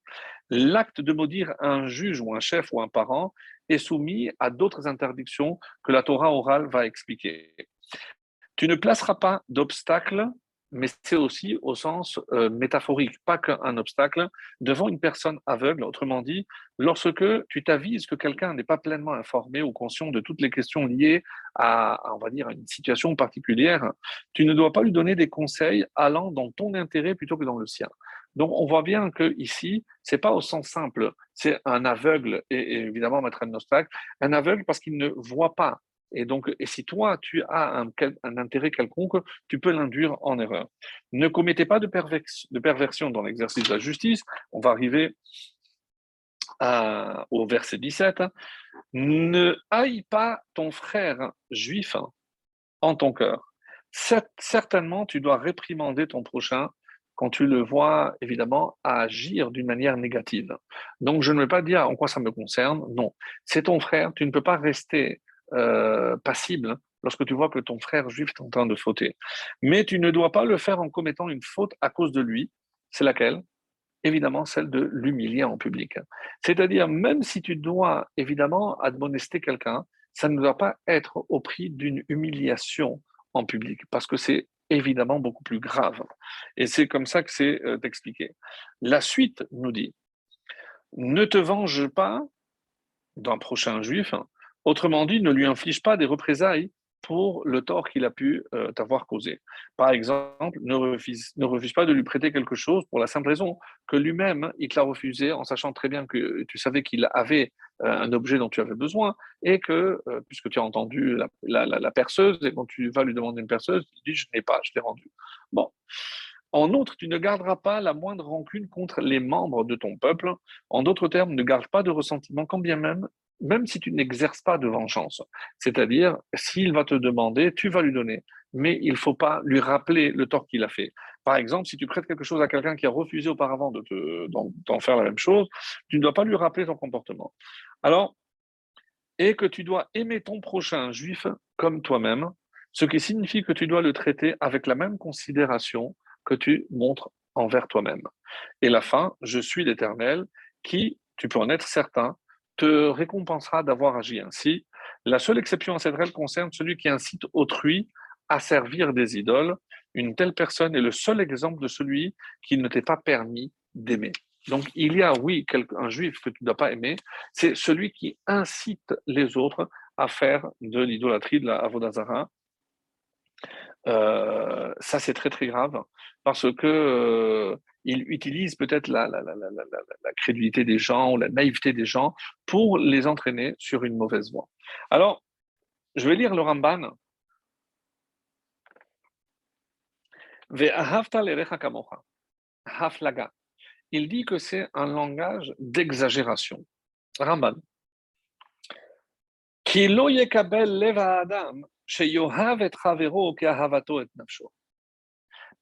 l'acte de maudire un juge ou un chef ou un parent est soumis à d'autres interdictions que la Torah orale va expliquer. Tu ne placeras pas d'obstacle mais c'est aussi au sens euh, métaphorique, pas qu'un obstacle, devant une personne aveugle. Autrement dit, lorsque tu t'avises que quelqu'un n'est pas pleinement informé ou conscient de toutes les questions liées à, on va dire, une situation particulière, tu ne dois pas lui donner des conseils allant dans ton intérêt plutôt que dans le sien. Donc, on voit bien que ici, c'est pas au sens simple, c'est un aveugle et, évidemment mettre un obstacle, un aveugle parce qu'il ne voit pas et donc, et si toi, tu as un, intérêt quelconque, tu peux l'induire en erreur. Ne commettez pas de, perversion dans l'exercice de la justice. On va arriver au verset 17. Ne haïs pas ton frère juif en ton cœur. Certainement, tu dois réprimander ton prochain quand tu le vois, évidemment, agir d'une manière négative. Donc, je ne veux pas dire en quoi ça me concerne. Non, c'est ton frère. Tu ne peux pas rester euh, passible hein, lorsque tu vois que ton frère juif est en train de fauter. Mais tu ne dois pas le faire en commettant une faute à cause de lui. C'est laquelle? Évidemment, celle de l'humilier en public. C'est-à-dire, même si tu dois évidemment admonester quelqu'un, ça ne doit pas être au prix d'une humiliation en public, parce que c'est évidemment beaucoup plus grave. Et c'est comme ça que c'est euh, expliqué. La suite nous dit, ne te venge pas d'un prochain juif Autrement dit, ne lui inflige pas des représailles pour le tort qu'il a pu euh, t'avoir causé. Par exemple, ne refuse, pas de lui prêter quelque chose pour la simple raison que lui-même, il te l'a refusé en sachant très bien que tu savais qu'il avait euh, un objet dont tu avais besoin et que, euh, puisque tu as entendu la, perceuse et quand tu vas lui demander une perceuse, tu dis je n'ai pas, je l'ai rendu. Bon. En outre, tu ne garderas pas la moindre rancune contre les membres de ton peuple. En d'autres termes, ne garde pas de ressentiment, quand bien même même si tu n'exerces pas de vengeance. C'est-à-dire, s'il va te demander, tu vas lui donner, mais il ne faut pas lui rappeler le tort qu'il a fait. Par exemple, si tu prêtes quelque chose à quelqu'un qui a refusé auparavant de d'en faire la même chose, tu ne dois pas lui rappeler ton comportement. Alors, et que tu dois aimer ton prochain juif comme toi-même, ce qui signifie que tu dois le traiter avec la même considération que tu montres envers toi-même. Et la fin, je suis l'Éternel, qui, tu peux en être certain, te récompensera d'avoir agi ainsi. La seule exception à cette règle concerne celui qui incite autrui à servir des idoles. Une telle personne est le seul exemple de celui qui ne t'est pas permis d'aimer. Donc il y a, oui, un juif que tu ne dois pas aimer, c'est celui qui incite les autres à faire de l'idolâtrie, de la avodazara. Euh, ça, c'est très très grave parce que euh, il utilise peut-être la, crédulité des gens ou la naïveté des gens pour les entraîner sur une mauvaise voie. Alors, je vais lire le Ramban. Il dit que c'est un langage d'exagération. Ramban.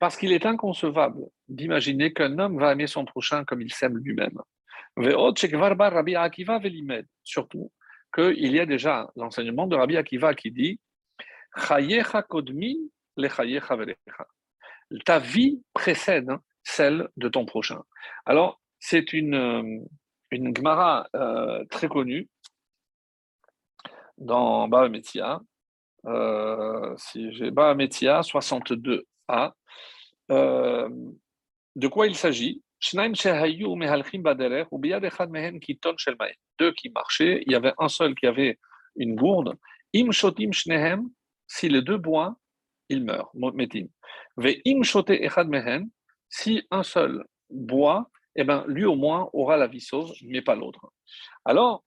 Parce qu'il est inconcevable d'imaginer qu'un homme va aimer son prochain comme il s'aime lui-même. Surtout, qu'il y a déjà l'enseignement de Rabbi Akiva qui dit Ta vie précède celle de ton prochain. Alors, c'est une, euh, une Gemara euh, très connue dans Baba Metia. Euh, si j'ai Baba Metia 62a. Euh, de quoi il s'agit? Deux qui marchaient, il y avait un seul qui avait une gourde. Im shotim shnehem, si les deux boivent, ils meurent. Metim. Ve im shote echad si un seul boit, eh ben, lui au moins aura la vie sauve, mais pas l'autre. Alors,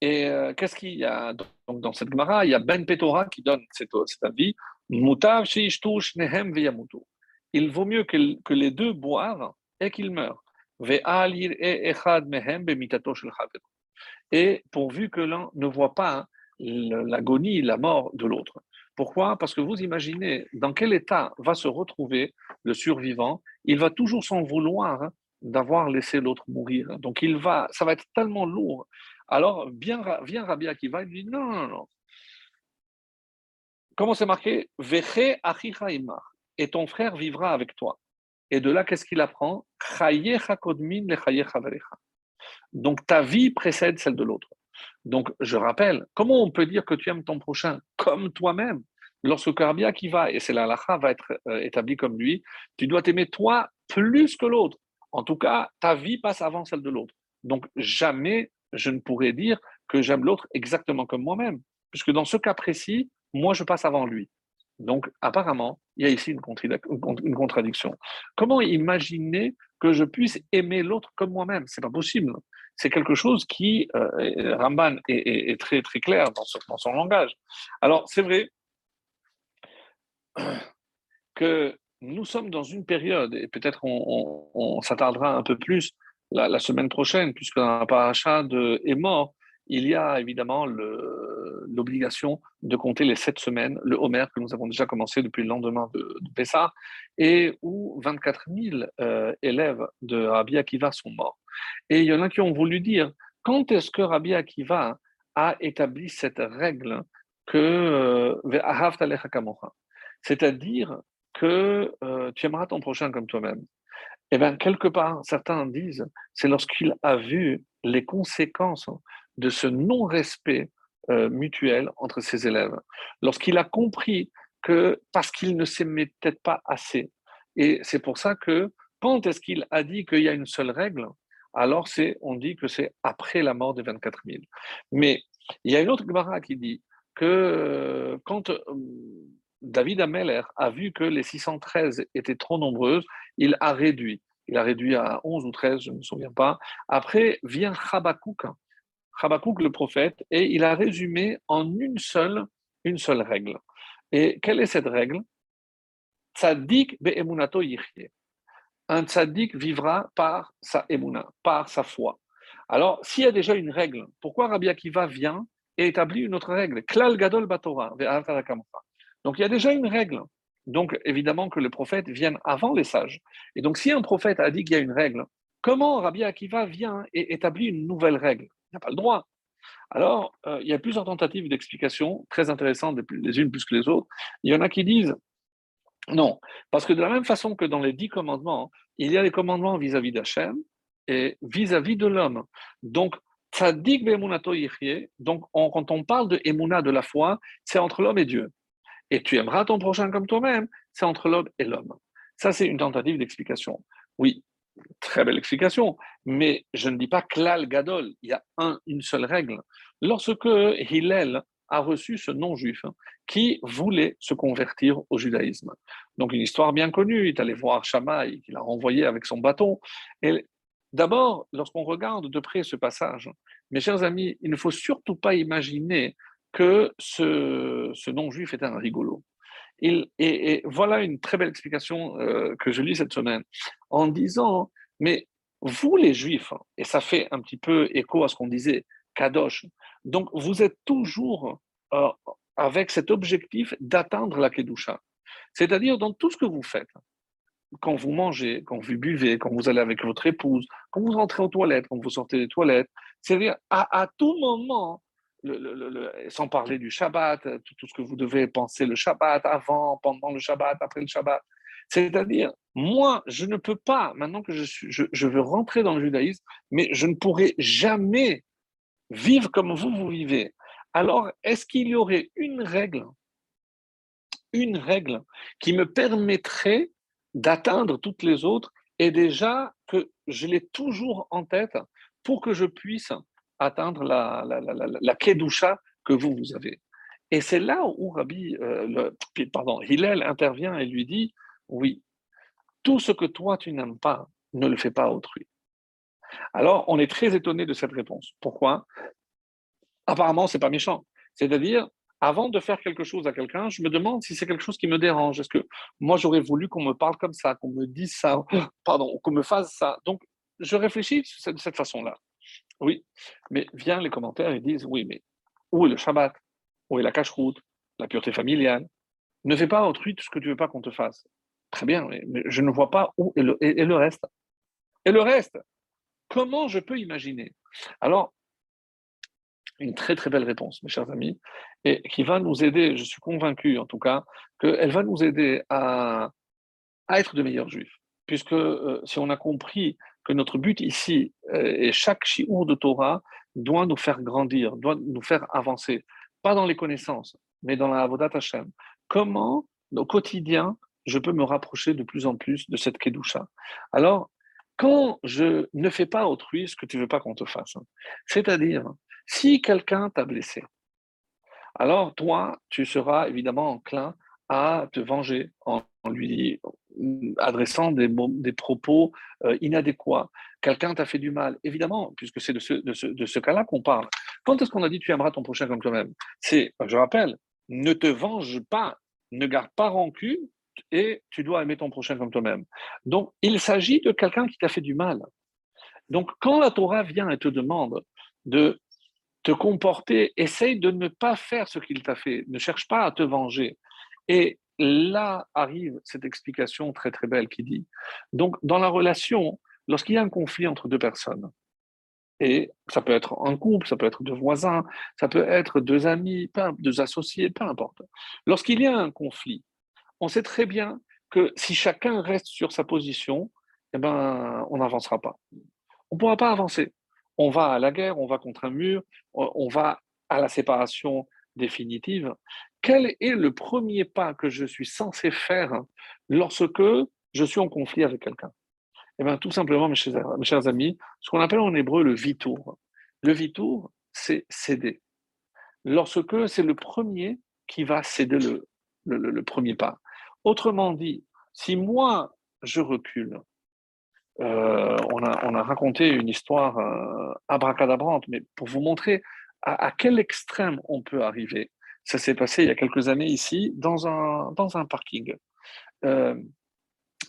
et euh, qu'est-ce qu'il y a donc, dans cette Gemara? Il y a Ben Petora qui donne cet, avis. Mutav shnehem veyamutu. Il vaut mieux que, les deux boivent et qu'ils meurent. Et pourvu que l'un ne voit pas l'agonie, la mort de l'autre. Pourquoi? Parce que vous imaginez dans quel état va se retrouver le survivant. Il va toujours s'en vouloir d'avoir laissé l'autre mourir. Donc il va, ça va être tellement lourd. Alors vient, vient Rabbi Akiva, il dit non, non, non. Comment c'est marqué? Et ton frère vivra avec toi. Et de là, qu'est-ce qu'il apprend? Donc ta vie précède celle de l'autre. Donc je rappelle, comment on peut dire que tu aimes ton prochain? Comme toi-même Lorsque Rabbi Akiva, et c'est la lacha, va être euh, établi comme lui, tu dois t'aimer toi plus que l'autre. En tout cas, ta vie passe avant celle de l'autre. Donc jamais je ne pourrais dire que j'aime l'autre exactement comme moi-même, puisque dans ce cas précis, moi je passe avant lui. Donc apparemment, il y a ici une contradiction. Comment imaginer que je puisse aimer l'autre comme moi-même? C'est pas possible. C'est quelque chose qui, euh, Ramban est, très très clair dans, son langage. Alors c'est vrai que nous sommes dans une période, et peut-être on, s'attardera un peu plus la, semaine prochaine, puisque dans la paracha est mort, il y a évidemment l'obligation de compter les sept semaines, le Homer que nous avons déjà commencé depuis le lendemain de, de Pessah, et où 24 000 euh, élèves de Rabbi Akiva sont morts. Et il y en a qui ont voulu dire, quand est-ce que Rabbi Akiva a établi cette règle que euh, c'est-à-dire que euh, tu aimeras ton prochain comme toi-même. Eh bien, quelque part, certains disent, c'est lorsqu'il a vu les conséquences de ce non-respect euh, mutuel entre ses élèves. Lorsqu'il a compris que, parce qu'il ne s'aimait peut-être pas assez, et c'est pour ça que, quand est-ce qu'il a dit qu'il y a une seule règle Alors, c'est, on dit que c'est après la mort des 24 000. Mais il y a une autre Gemara qui dit que euh, quand euh, David Ameller a vu que les 613 étaient trop nombreuses, il a réduit. Il a réduit à 11 ou 13, je ne me souviens pas. Après vient Habakkuk, Habakkuk le prophète, et il a résumé en une seule, règle. Et quelle est cette règle? Tzadik be'emunato yichye. Un tzaddik vivra par sa emuna, par sa foi. Alors, s'il y a déjà une règle, pourquoi Rabbi Akiva vient et établit une autre règle? Klal gadol donc il y a déjà une règle. Donc évidemment que les prophètes viennent avant les sages. Et donc si un prophète a dit qu'il y a une règle, comment Rabbi Akiva vient et établit une nouvelle règle? Pas le droit. Alors, euh, il y a plusieurs tentatives d'explication très intéressantes, les unes plus que les autres. Il y en a qui disent non, parce que de la même façon que dans les dix commandements, il y a les commandements vis-à-vis d'Hachem et vis-à-vis de l'homme. Donc, tzaddik donc quand on parle de emuna, de la foi, c'est entre l'homme et Dieu et tu aimeras ton prochain comme toi-même, c'est entre l'homme et l'homme. Ça, c'est une tentative d'explication. Oui, très belle explication, mais je ne dis pas klal gadol, il y a une seule règle. Lorsque Hillel a reçu ce non-juif qui voulait se convertir au judaïsme. Donc une histoire bien connue, il est allé voir Shammai, il l'a renvoyé avec son bâton. Et d'abord, lorsqu'on regarde de près ce passage, mes chers amis, il ne faut surtout pas imaginer que ce, non-juif est un rigolo. Et, voilà une très belle explication euh, que je lis cette semaine, en disant, mais vous les juifs, et ça fait un petit peu écho à ce qu'on disait, Kadosh, donc vous êtes toujours euh, avec cet objectif d'atteindre la Kedusha. C'est-à-dire dans tout ce que vous faites, quand vous mangez, quand vous buvez, quand vous allez avec votre épouse, quand vous rentrez aux toilettes, quand vous sortez des toilettes, c'est-à-dire à tout moment, sans parler du Shabbat, tout, ce que vous devez penser le Shabbat, avant, pendant le Shabbat, après le Shabbat. C'est-à-dire, moi, je ne peux pas, maintenant que je, suis, je, veux rentrer dans le judaïsme, mais je ne pourrai jamais vivre comme vous, vous vivez. Alors, est-ce qu'il y aurait une règle, une règle qui me permettrait d'atteindre toutes les autres et déjà que je l'ai toujours en tête pour que je puisse atteindre la, la, la, kedusha que vous, vous avez. Et c'est là où Rabbi, euh, pardon, Hillel intervient et lui dit, oui, tout ce que toi tu n'aimes pas, ne le fais pas à autrui. Alors, on est très étonné de cette réponse. Pourquoi? Apparemment, c'est pas méchant. C'est-à-dire, avant de faire quelque chose à quelqu'un, je me demande si c'est quelque chose qui me dérange. Est-ce que moi, j'aurais voulu qu'on me parle comme ça, qu'on me dise ça, pardon, qu'on me fasse ça? Donc, je réfléchis de cette façon-là. Oui, mais viennent les commentaires et disent oui, mais où est le Shabbat? Où est la cache-route? La pureté familiale? Ne fais pas à autrui tout ce que tu veux pas qu'on te fasse. Très bien, mais, je ne vois pas où est le, et le reste. Et le reste Comment je peux imaginer? Alors, une très très belle réponse, mes chers amis, et qui va nous aider, je suis convaincu en tout cas, qu'elle va nous aider à, à être de meilleurs juifs. Puisque euh, si on a compris que notre but ici, euh, et chaque chiour de Torah, doit nous faire grandir, doit nous faire avancer, pas dans les connaissances, mais dans la Avodat Hashem. Comment, au quotidien, je peux me rapprocher de plus en plus de cette Kedusha? Alors, quand je ne fais pas autrui ce que tu veux pas qu'on te fasse, c'est-à-dire, si quelqu'un t'a blessé, alors toi, tu seras évidemment enclin à te venger en lui adressant des, propos euh, inadéquats. Quelqu'un t'a fait du mal, évidemment, puisque c'est de ce, de ce, de ce cas-là qu'on parle. Quand est-ce qu'on a dit tu aimeras ton prochain comme toi-même? C'est, je rappelle, ne te venge pas, ne garde pas rancune et tu dois aimer ton prochain comme toi-même. Donc, il s'agit de quelqu'un qui t'a fait du mal. Donc, quand la Torah vient et te demande de te comporter, essaye de ne pas faire ce qu'il t'a fait, ne cherche pas à te venger. Et là arrive cette explication très très belle qui dit, donc dans la relation, lorsqu'il y a un conflit entre deux personnes, et ça peut être un couple, ça peut être deux voisins, ça peut être deux amis, deux associés, peu importe. Lorsqu'il y a un conflit, on sait très bien que si chacun reste sur sa position, eh ben, on n'avancera pas. On ne pourra pas avancer. On va à la guerre, on va contre un mur, on va à la séparation définitive quel est le premier pas que je suis censé faire lorsque je suis en conflit avec quelqu'un? Eh bien, tout simplement, mes chers, amis, ce qu'on appelle en hébreu le vitour. Le vitour, c'est céder. Lorsque c'est le premier qui va céder le, le, premier pas. Autrement dit, si moi, je recule, euh, on, a, on, a, raconté une histoire euh, abracadabrante, mais pour vous montrer à, quel extrême on peut arriver. Ça s'est passé il y a quelques années ici, dans un, dans un parking. Euh,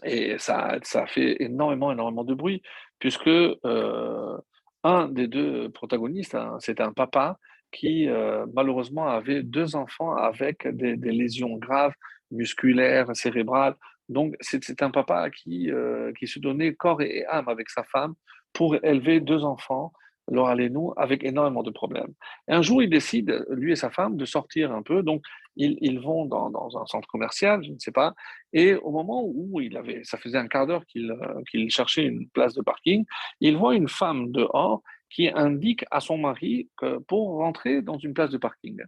et ça, ça a fait énormément, énormément de bruit, puisque euh, un des deux protagonistes, hein, c'était un papa qui euh, malheureusement avait deux enfants avec des, lésions graves, musculaires, cérébrales. Donc c'est un papa qui, qui se donnait corps et âme avec sa femme pour élever deux enfants Laura nous avec énormément de problèmes. Et un jour, il décide, lui et sa femme, de sortir un peu. Donc, ils, vont dans, un centre commercial, je ne sais pas. Et au moment où il avait, ça faisait un quart d'heure qu'il cherchait une place de parking, il voit une femme dehors qui indique à son mari pour rentrer dans une place de parking.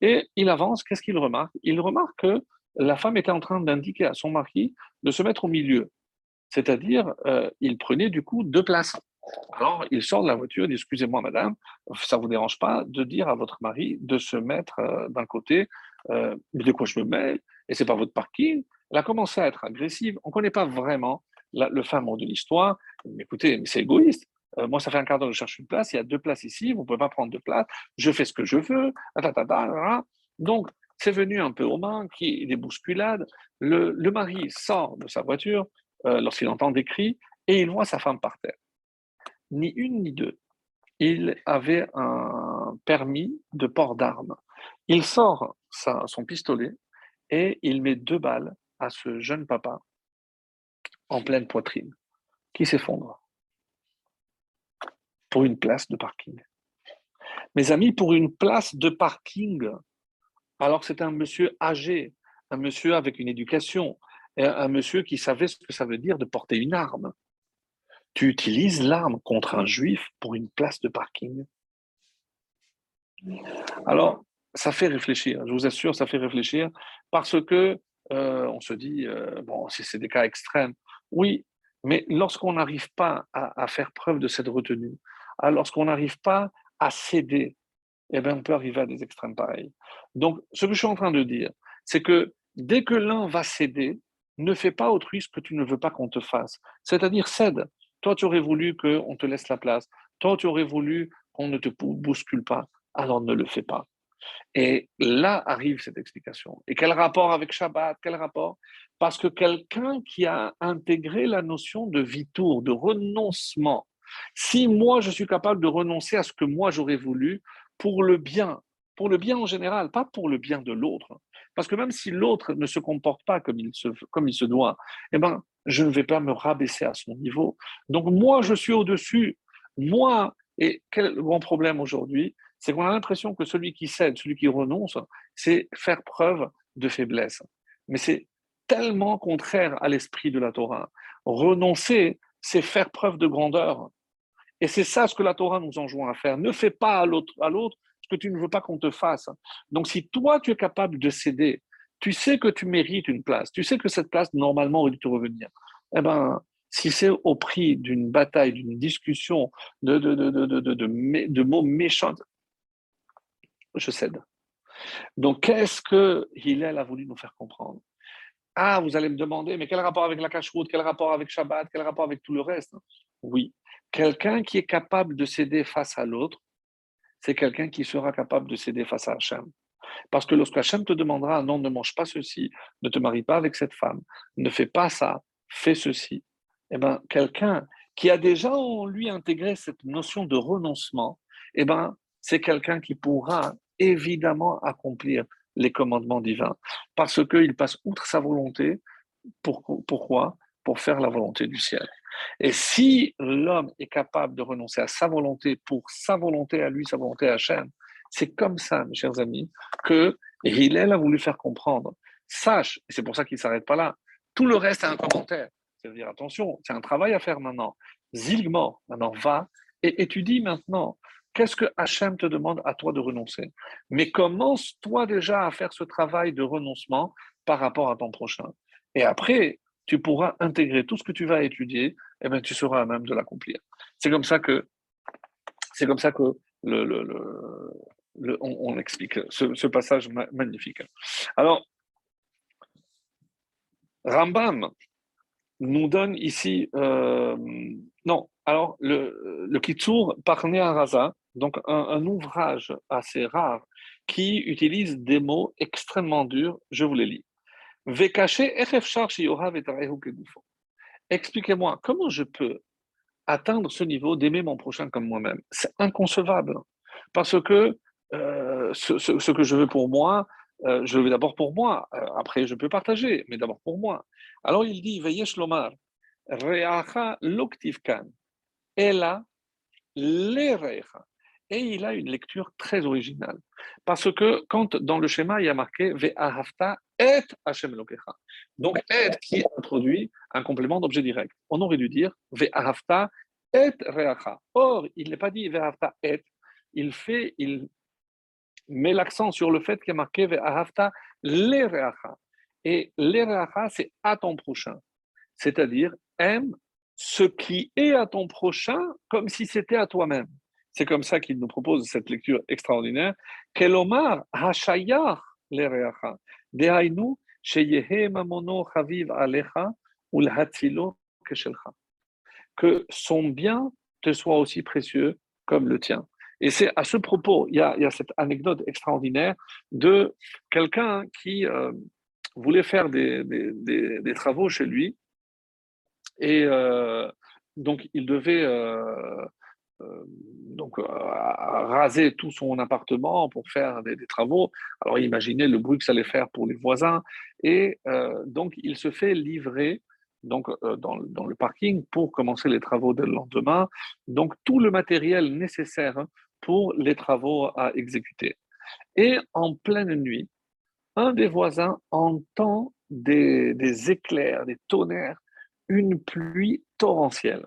Et il avance, qu'est-ce qu'il remarque? Il remarque que la femme était en train d'indiquer à son mari de se mettre au milieu. C'est-à-dire, euh, il prenait du coup deux places. Alors, il sort de la voiture dit Excusez-moi, madame, ça ne vous dérange pas de dire à votre mari de se mettre euh, d'un côté, euh, mais de quoi je me mêle Et c'est pas votre parking. Elle a commencé à être agressive. On ne connaît pas vraiment le fin mot de l'histoire. Mais écoutez, c'est égoïste. Euh, moi, ça fait un quart d'heure que je cherche une place. Il y a deux places ici. Vous ne pouvez pas prendre deux places. Je fais ce que je veux. Donc, c'est venu un peu aux mains, qui des bousculades. Le mari sort de sa voiture lorsqu'il entend des cris et il voit sa femme par terre ni une ni deux. Il avait un permis de port d'armes. Il sort son pistolet et il met deux balles à ce jeune papa en pleine poitrine qui s'effondre pour une place de parking. Mes amis, pour une place de parking, alors c'est un monsieur âgé, un monsieur avec une éducation, un monsieur qui savait ce que ça veut dire de porter une arme. Tu utilises l'arme contre un juif pour une place de parking? Alors, ça fait réfléchir, je vous assure, ça fait réfléchir, parce que euh, on se dit, euh, bon, si c'est des cas extrêmes, oui, mais lorsqu'on n'arrive pas à, faire preuve de cette retenue, lorsqu'on n'arrive pas à céder, eh bien, on peut arriver à des extrêmes pareils. Donc, ce que je suis en train de dire, c'est que dès que l'un va céder, ne fais pas autrui ce que tu ne veux pas qu'on te fasse. C'est-à-dire, cède. Toi, tu aurais voulu qu'on te laisse la place. Toi, tu aurais voulu qu'on ne te bouscule pas. Alors ne le fais pas. Et là arrive cette explication. Et quel rapport avec Shabbat? Quel rapport? Parce que quelqu'un qui a intégré la notion de vitour, de renoncement, si moi je suis capable de renoncer à ce que moi j'aurais voulu pour le bien, pour le bien en général, pas pour le bien de l'autre, parce que même si l'autre ne se comporte pas comme il se, comme il se doit, eh ben, je ne vais pas me rabaisser à son niveau. Donc moi, je suis au-dessus. Moi, et quel grand problème aujourd'hui? C'est qu'on a l'impression que celui qui cède, celui qui renonce, c'est faire preuve de faiblesse. Mais c'est tellement contraire à l'esprit de la Torah. Renoncer, c'est faire preuve de grandeur. Et c'est ça ce que la Torah nous enjoint à faire. Ne fais pas à l'autre, à l'autre ce que tu ne veux pas qu'on te fasse. Donc si toi tu es capable de céder, tu sais que tu mérites une place, tu sais que cette place normalement aurait dû te revenir. Eh ben, si c'est au prix d'une bataille, d'une discussion, de, de, de, de, mots méchants, je cède. Donc, qu'est-ce que Hillel a voulu nous faire comprendre? Ah, vous allez me demander, mais quel rapport avec la cache-route Quel rapport avec Shabbat Quel rapport avec tout le reste? Oui, quelqu'un qui est capable de céder face à l'autre, c'est quelqu'un qui sera capable de céder face à Hachem. Parce que lorsque Hachem te demandera, non, ne mange pas ceci, ne te marie pas avec cette femme, ne fais pas ça, fais ceci, eh bien, quelqu'un qui a déjà en lui intégré cette notion de renoncement, eh ben, c'est quelqu'un qui pourra évidemment accomplir les commandements divins, parce qu'il passe outre sa volonté. pourquoi? Pour faire la volonté du ciel. Et si l'homme est capable de renoncer à sa volonté pour sa volonté à lui, sa volonté à Hachem, c'est comme ça, mes chers amis, que Hillel a voulu faire comprendre. Sache, et c'est pour ça qu'il ne s'arrête pas là, tout le reste est un commentaire. C'est-à-dire, attention, c'est un travail à faire maintenant. Zilgmor, maintenant va et étudie maintenant Qu'est-ce que Hachem te demande à toi de renoncer? Mais commence toi déjà à faire ce travail de renoncement par rapport à ton prochain. Et après, tu pourras intégrer tout ce que tu vas étudier, et eh bien tu seras à même de l'accomplir. C'est comme ça que c'est comme ça que le, on, explique ce, passage magnifique. Alors, Rambam nous donne ici, euh, non, alors le, le Kitsur par Raza, donc un, ouvrage assez rare qui utilise des mots extrêmement durs, je vous les lis. Expliquez-moi, comment je peux atteindre ce niveau d'aimer mon prochain comme moi-même? C'est inconcevable. Parce que euh, ce, que je veux pour moi, euh, je le veux d'abord pour moi. Euh, après, je peux partager, mais d'abord pour moi. Alors il dit, Veyesh Lomar, Reacha Loktivkan, Ela Lerecha. Et il a une lecture très originale. Parce que quand dans le schéma, il y a marqué Ve'ahavta et Hashem Elokecha. Donc, et qui introduit un complément d'objet direct. On aurait dû dire Ve'ahavta et Reacha. Or, il n'est pas dit Ve'ahavta et. Il fait, il met l'accent sur le fait qu'il y a marqué Ve'ahavta le Reacha. Et le Reacha, c'est à ton prochain. C'est-à-dire, aime ce qui est à ton prochain comme si c'était à toi-même. C'est comme ça qu'il nous propose cette lecture extraordinaire. Kelomar. Que son bien te soit aussi précieux comme le tien. Et c'est à ce propos, il y, a, cette anecdote extraordinaire de quelqu'un qui euh, voulait faire des, travaux chez lui. Et euh, donc, il devait euh, donc raser tout son appartement pour faire des, travaux. Alors imaginez le bruit que ça allait faire pour les voisins. Et euh, donc il se fait livrer donc, euh, dans, le parking pour commencer les travaux dès le lendemain. Donc tout le matériel nécessaire pour les travaux à exécuter. Et en pleine nuit, un des voisins entend des éclairs, des tonnerres, une pluie torrentielle.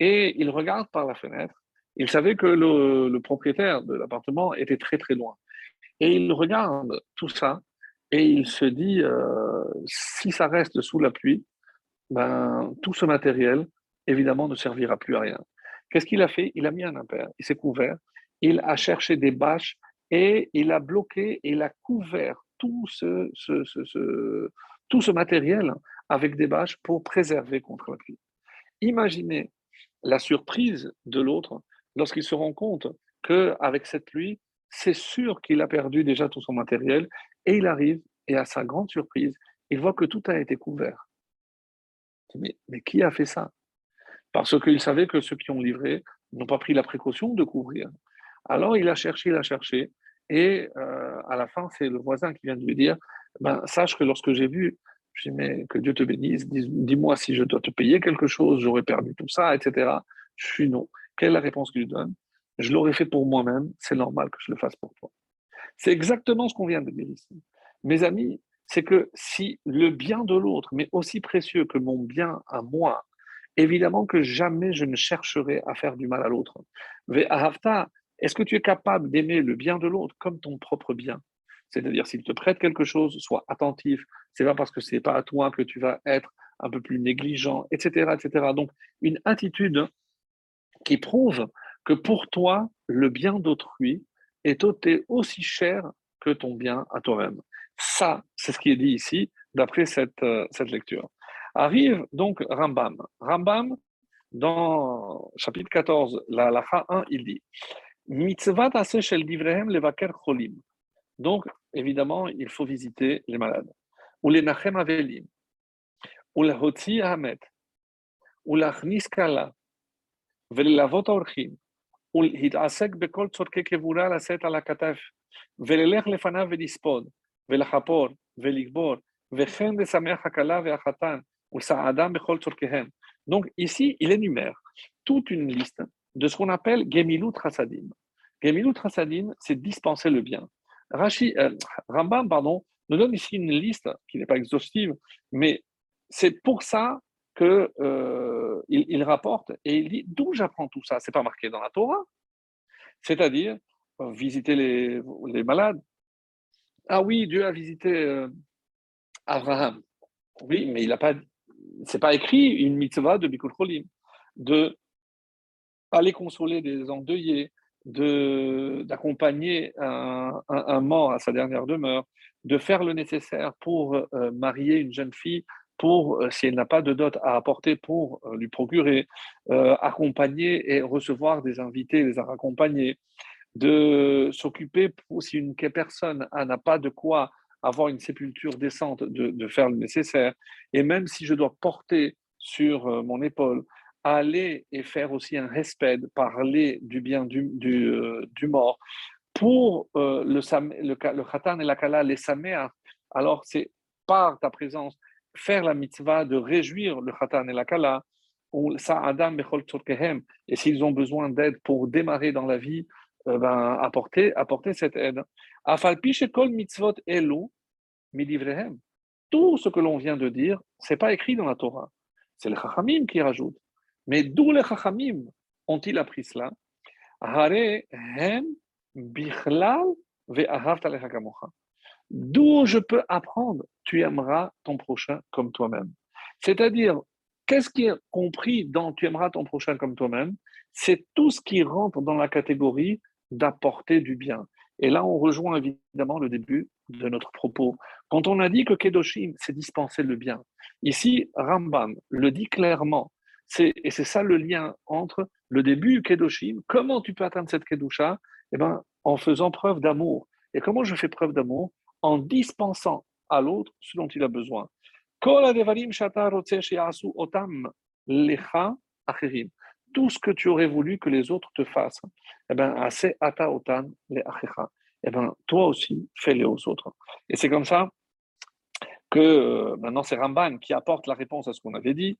Et il regarde par la fenêtre. Il savait que le, propriétaire de l'appartement était très très loin. Et il regarde tout ça et il se dit, euh, si ça reste sous la pluie, ben, tout ce matériel, évidemment, ne servira plus à rien. Qu'est-ce qu'il a fait? Il a mis un impair, il s'est couvert, il a cherché des bâches et il a bloqué il a couvert tout ce, tout ce matériel avec des bâches pour préserver contre la pluie. Imaginez la surprise de l'autre lorsqu'il se rend compte qu'avec cette pluie, c'est sûr qu'il a perdu déjà tout son matériel et il arrive et à sa grande surprise, il voit que tout a été couvert. Mais, qui a fait ça? Parce qu'il savait que ceux qui ont livré n'ont pas pris la précaution de couvrir. Alors il a cherché, il a cherché, et euh, à la fin, c'est le voisin qui vient de lui dire ben, Sache que lorsque j'ai vu, je dis Mais que Dieu te bénisse, dis-moi si je dois te payer quelque chose, j'aurais perdu tout ça, etc. Je suis non. Quelle est la réponse qu'il lui donne? Je l'aurais fait pour moi-même, c'est normal que je le fasse pour toi. C'est exactement ce qu'on vient de dire ici. Mes amis, c'est que si le bien de l'autre m'est aussi précieux que mon bien à moi, évidemment que jamais je ne chercherai à faire du mal à l'autre. Est-ce que tu es capable d'aimer le bien de l'autre comme ton propre bien? C'est-à-dire, s'il te prête quelque chose, sois attentif. C'est pas parce que c'est pas à toi que tu vas être un peu plus négligent, etc., etc. Donc, une attitude qui prouve que pour toi, le bien d'autrui est aussi cher que ton bien à toi-même. Ça, c'est ce qui est dit ici, d'après cette, euh, cette lecture. Arrive donc Rambam. Rambam, dans chapitre 14, la lacha 1, il dit Mitzvat shel divrehem levaker cholim. Donc, évidemment, il faut visiter les malades. Ou les nachem avelim. Ou la hotzi hamet. Ou la kala. וללוות האורחים, ולהתעסק בכל צורכי קבורה לשאת על הכתף, וללך לפניו ולספוד, ולחפור, ולגבור, וכן לשמח הכלה והחתן, וסעדם בכל צורכיהם. Donc ici, il énumère toute une liste de ce qu'on appelle Gemilut Hasadim. Gemilut Hasadim, c'est dispenser le bien. Rashi, euh, Rambam pardon, nous donne ici une liste qui n'est pas exhaustive, mais c'est pour ça qu'il euh, il rapporte et il dit d'où j'apprends tout ça? C'est pas marqué dans la Torah. C'est-à-dire visiter les, malades. Ah oui, Dieu a visité euh, Abraham. Oui, mais il n'a pas, c'est pas écrit une mitzvah de Bikul Cholim, de aller consoler des endeuillés, de d'accompagner un, mort à sa dernière demeure, de faire le nécessaire pour euh, marier une jeune fille pour, euh, si elle n'a pas de dot à apporter, pour euh, lui procurer, accompagner et recevoir des invités, les accompagner, de s'occuper, si une personne n'a pas de quoi avoir une sépulture décente, de, faire le nécessaire, et même si je dois porter sur mon épaule aller et faire aussi un respect, parler du bien du, du, euh, mort. Pour euh, le, le, le khatan et la kala, les saméas, alors c'est par ta présence, faire la mitzvah de réjouir le khatan et la kala, ou sa'adam bechol et s'ils ont besoin d'aide pour démarrer dans la vie, euh, ben, apporter, apporter cette aide. kol mitzvot elu. Tout ce que l'on vient de dire, c'est pas écrit dans la Torah. C'est le Chachamim qui rajoute. Mais d'où les Chachamim ont-ils appris cela? D'où je peux apprendre, tu aimeras ton prochain comme toi-même? C'est-à-dire, qu'est-ce qui est compris dans tu aimeras ton prochain comme toi-même? C'est tout ce qui rentre dans la catégorie d'apporter du bien. Et là, on rejoint évidemment le début de notre propos. Quand on a dit que Kedoshim, c'est dispenser le bien. Ici, Rambam le dit clairement et c'est ça le lien entre le début Kedoshim, comment tu peux atteindre cette Kedusha eh ben, En faisant preuve d'amour. Et comment je fais preuve d'amour? En dispensant à l'autre ce dont il a besoin. Tout ce que tu aurais voulu que les autres te fassent, eh ben, ata otan le eh ben, toi aussi, fais-les aux autres. Et c'est comme ça que euh, maintenant c'est Ramban qui apporte la réponse à ce qu'on avait dit.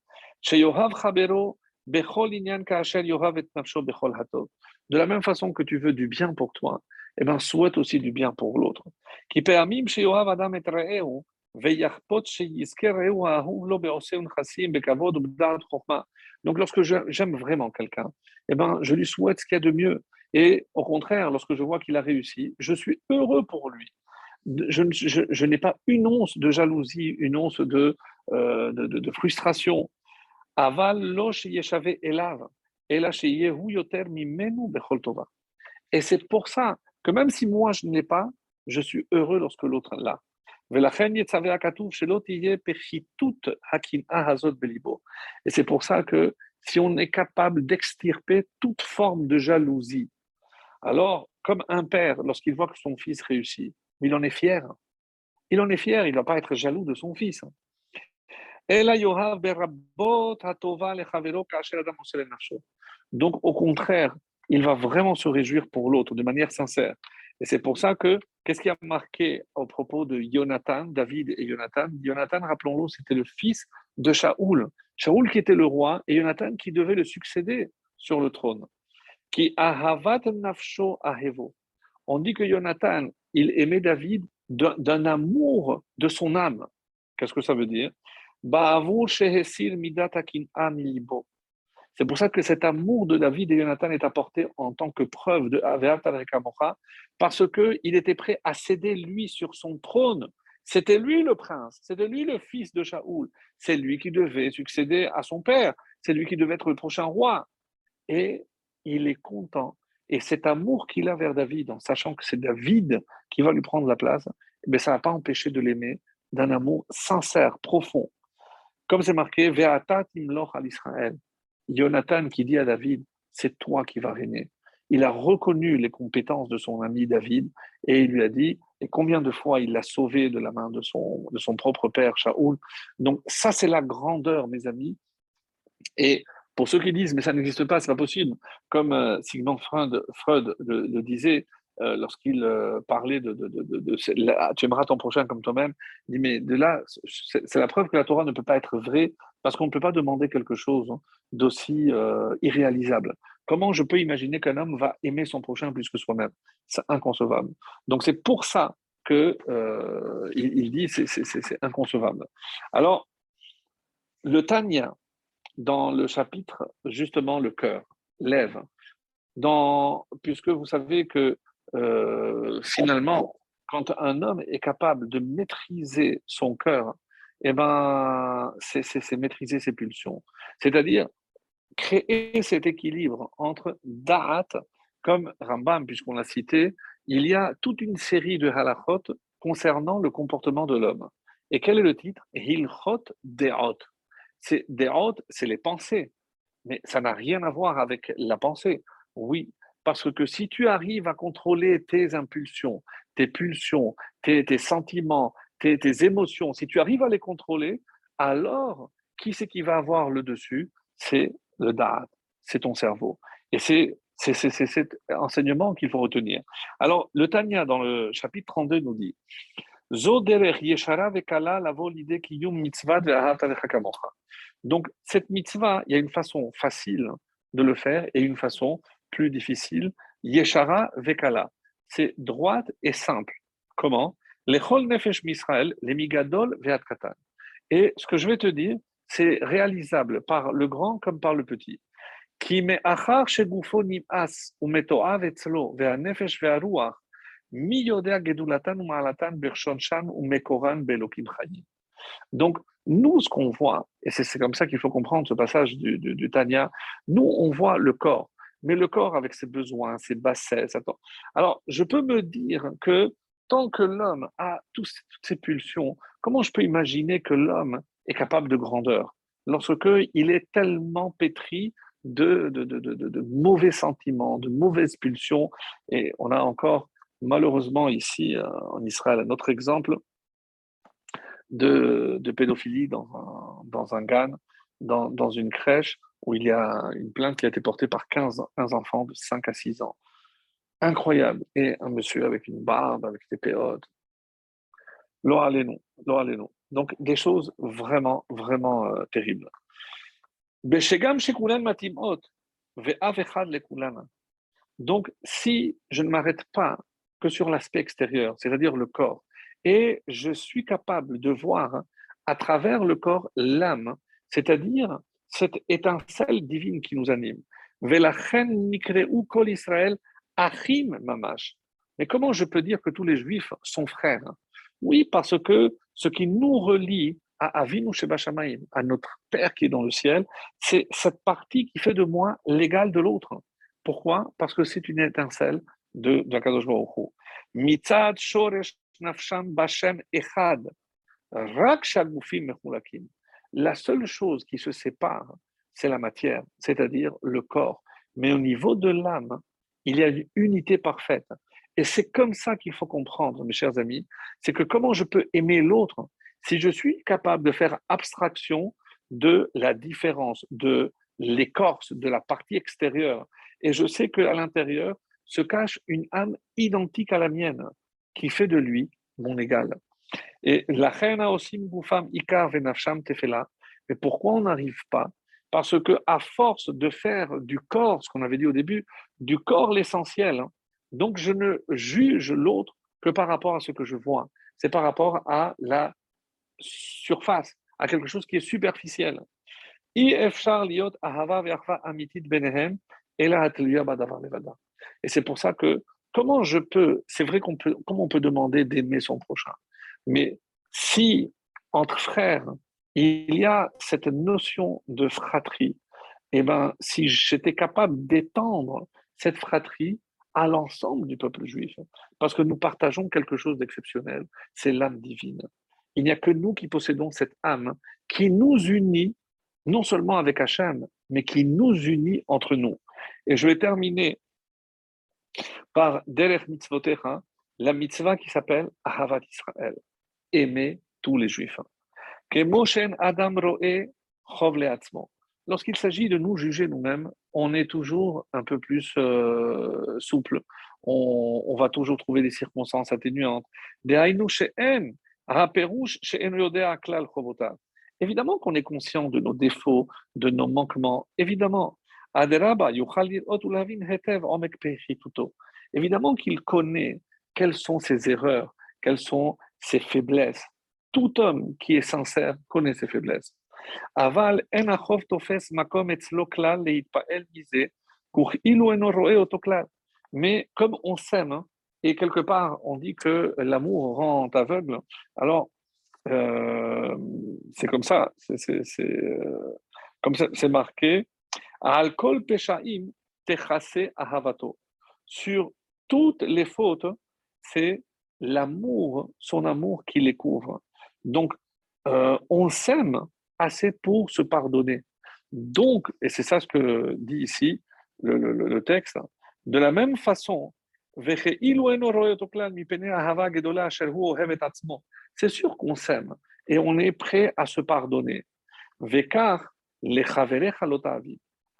de la même façon que tu veux du bien pour toi, eh ben, souhaite aussi du bien pour l'autre. Qui donc, lorsque j'aime vraiment quelqu'un, eh ben, je lui souhaite ce qu'il y a de mieux. Et au contraire, lorsque je vois qu'il a réussi, je suis heureux pour lui. Je, n'ai pas une once de jalousie, une once de, euh, frustration. Et c'est pour ça que même si moi je ne l'ai pas, je suis heureux lorsque l'autre l'a. Et c'est pour ça que si on est capable d'extirper toute forme de jalousie, alors comme un père, lorsqu'il voit que son fils réussit, il en est fier. Il en est fier, il ne va pas être jaloux de son fils. Donc au contraire, il va vraiment se réjouir pour l'autre de manière sincère. Et c'est pour ça que, qu'est-ce qui a marqué au propos de Jonathan, David et Jonathan Jonathan, rappelons-le, c'était le fils de Shaoul. Shaoul qui était le roi et Jonathan qui devait le succéder sur le trône. Qui ahavat nafsho ahevo. On dit que Jonathan, il aimait David d'un amour de son âme. Qu'est-ce que ça veut dire? C'est pour ça que cet amour de David et Jonathan est apporté en tant que preuve de parce qu'il était prêt à céder lui sur son trône. C'était lui le prince, c'était lui le fils de Shaoul, c'est lui qui devait succéder à son père, c'est lui qui devait être le prochain roi. Et il est content. Et cet amour qu'il a vers David, en sachant que c'est David qui va lui prendre la place, mais eh ça n'a pas empêché de l'aimer d'un amour sincère, profond. Comme c'est marqué, Ve'atat imloch al Israël. Jonathan qui dit à David, c'est toi qui vas régner. Il a reconnu les compétences de son ami David et il lui a dit, et combien de fois il l'a sauvé de la main de son, de son propre père, Shaoul? Donc ça, c'est la grandeur, mes amis. Et pour ceux qui disent, mais ça n'existe pas, c'est pas possible, comme euh, Sigmund Freud, le disait, euh, lorsqu'il euh, parlait de, tu aimeras ton prochain comme toi-même, il dit mais de là, c'est la preuve que la Torah ne peut pas être vraie parce qu'on ne peut pas demander quelque chose hein, d'aussi irréalisable. Comment je peux imaginer qu'un homme va aimer son prochain plus que soi-même? C'est inconcevable. Donc c'est pour ça que il, dit c'est inconcevable. Alors le Tanya dans le chapitre justement le cœur lève dans, puisque vous savez que euh, finalement, quand un homme est capable de maîtriser son cœur, eh ben, c'est maîtriser ses pulsions. C'est-à-dire créer cet équilibre entre da'at, comme Rambam, puisqu'on l'a cité, il y a toute une série de halachot concernant le comportement de l'homme. Et quel est le titre? Hilchot De'ot. C'est De'ot, c'est les pensées, mais ça n'a rien à voir avec la pensée. Oui, parce que si tu arrives à contrôler tes impulsions, tes pulsions, tes, sentiments, tes, émotions, si tu arrives à les contrôler, alors qui c'est qui va avoir le dessus? C'est le da'at, c'est ton cerveau. Et c'est cet enseignement qu'il faut retenir. Alors, le Tanya, dans le chapitre 32, nous dit donc, cette mitzvah, il y a une façon facile de le faire et une façon plus difficile. Yeshara vekala. C'est droite et simple. Comment? Les nefesh misraël, les migadol ve'atkatan. Et ce que je vais te dire, c'est réalisable par le grand comme par le petit. Qui me achar shegufo nim'as ou metoav etzlo ve'anefesh ve'aruach Donc, nous, ce qu'on voit, et c'est comme ça qu'il faut comprendre ce passage du, du, Tanya, nous, on voit le corps mais le corps avec ses besoins, ses bassesses. Alors, je peux me dire que tant que l'homme a toutes ses pulsions, comment je peux imaginer que l'homme est capable de grandeur lorsque il est tellement pétri de, de, mauvais sentiments, de mauvaises pulsions. Et on a encore, malheureusement, ici euh, en Israël, un autre exemple de, pédophilie dans un, dans un GAN, dans, dans une crèche, où il y a une plainte qui a été portée par 15, enfants de 5 à 6 ans. Incroyable. Et un monsieur avec une barbe, avec des péodes. non, non. Donc, des choses vraiment, vraiment euh, terribles. Donc, si je ne m'arrête pas sur l'aspect extérieur, c'est-à-dire le corps, et je suis capable de voir à travers le corps l'âme, c'est-à-dire cette étincelle divine qui nous anime. kol Israël achim mamash. Mais comment je peux dire que tous les juifs sont frères Oui, parce que ce qui nous relie à Avinu Shebashamayim, à notre Père qui est dans le ciel, c'est cette partie qui fait de moi l'égal de l'autre. Pourquoi? Parce que c'est une étincelle de, de Kadosh Mitzad shoresh nafsham bashem echad. La seule chose qui se sépare, c'est la matière, c'est-à-dire le corps. Mais au niveau de l'âme, il y a une unité parfaite. Et c'est comme ça qu'il faut comprendre, mes chers amis, c'est que comment je peux aimer l'autre si je suis capable de faire abstraction de la différence, de l'écorce, de la partie extérieure, et je sais qu'à l'intérieur se cache une âme identique à la mienne, qui fait de lui mon égal. Et la reine aussi ikar venafsham tefela. Mais pourquoi on n'arrive pas? Parce que à force de faire du corps, ce qu'on avait dit au début, du corps l'essentiel, hein, donc je ne juge l'autre que par rapport à ce que je vois. C'est par rapport à la surface, à quelque chose qui est superficiel. Et c'est pour ça que comment je peux, c'est vrai qu'on peut, comment on peut demander d'aimer son prochain, mais si entre frères il y a cette notion de fratrie, et eh ben si j'étais capable d'étendre cette fratrie à l'ensemble du peuple juif, parce que nous partageons quelque chose d'exceptionnel, c'est l'âme divine. Il n'y a que nous qui possédons cette âme qui nous unit non seulement avec Hachem, mais qui nous unit entre nous. Et je vais terminer par Derech Mitzvotecha, la mitzvah qui s'appelle Ahavat Israël, aimer tous les juifs. Adam Lorsqu'il s'agit de nous juger nous-mêmes, on est toujours un peu plus euh, souple. On, va toujours trouver des circonstances atténuantes. Évidemment qu'on est conscient de nos défauts, de nos manquements. Évidemment. Évidemment qu'il connaît quelles sont ses erreurs, quelles sont ses faiblesses. Tout homme qui est sincère connaît ses faiblesses. Aval Mais comme on s'aime, et quelque part, on dit que l'amour rend aveugle. Alors, euh, c'est comme ça, c'est euh, comme ça, c'est marqué. Alkol peshaim ahavato. Sur toutes les fautes, c'est l'amour, son amour qui les couvre. Donc, euh, on s'aime assez pour se pardonner. Donc, et c'est ça ce que dit ici le, le, le texte, de la même façon c'est sûr qu'on s'aime et on est prêt à se pardonner.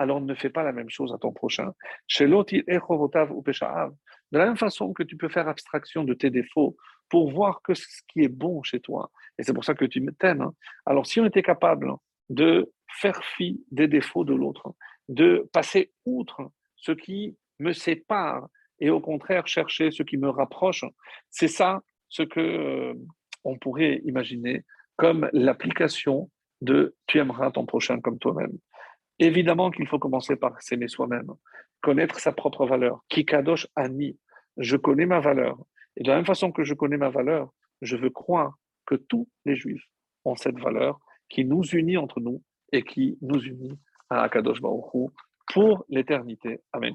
Alors ne fais pas la même chose à ton prochain. De la même façon que tu peux faire abstraction de tes défauts pour voir que ce qui est bon chez toi. Et c'est pour ça que tu t'aimes. Hein. Alors si on était capable de faire fi des défauts de l'autre, de passer outre ce qui me sépare et au contraire chercher ce qui me rapproche. C'est ça ce que euh, on pourrait imaginer comme l'application de tu aimeras ton prochain comme toi-même. Évidemment qu'il faut commencer par s'aimer soi-même, connaître sa propre valeur. Kikadosh ani, je connais ma valeur. Et de la même façon que je connais ma valeur, je veux croire que tous les juifs ont cette valeur qui nous unit entre nous et qui nous unit à Akadosh Baruch pour l'éternité. Amen.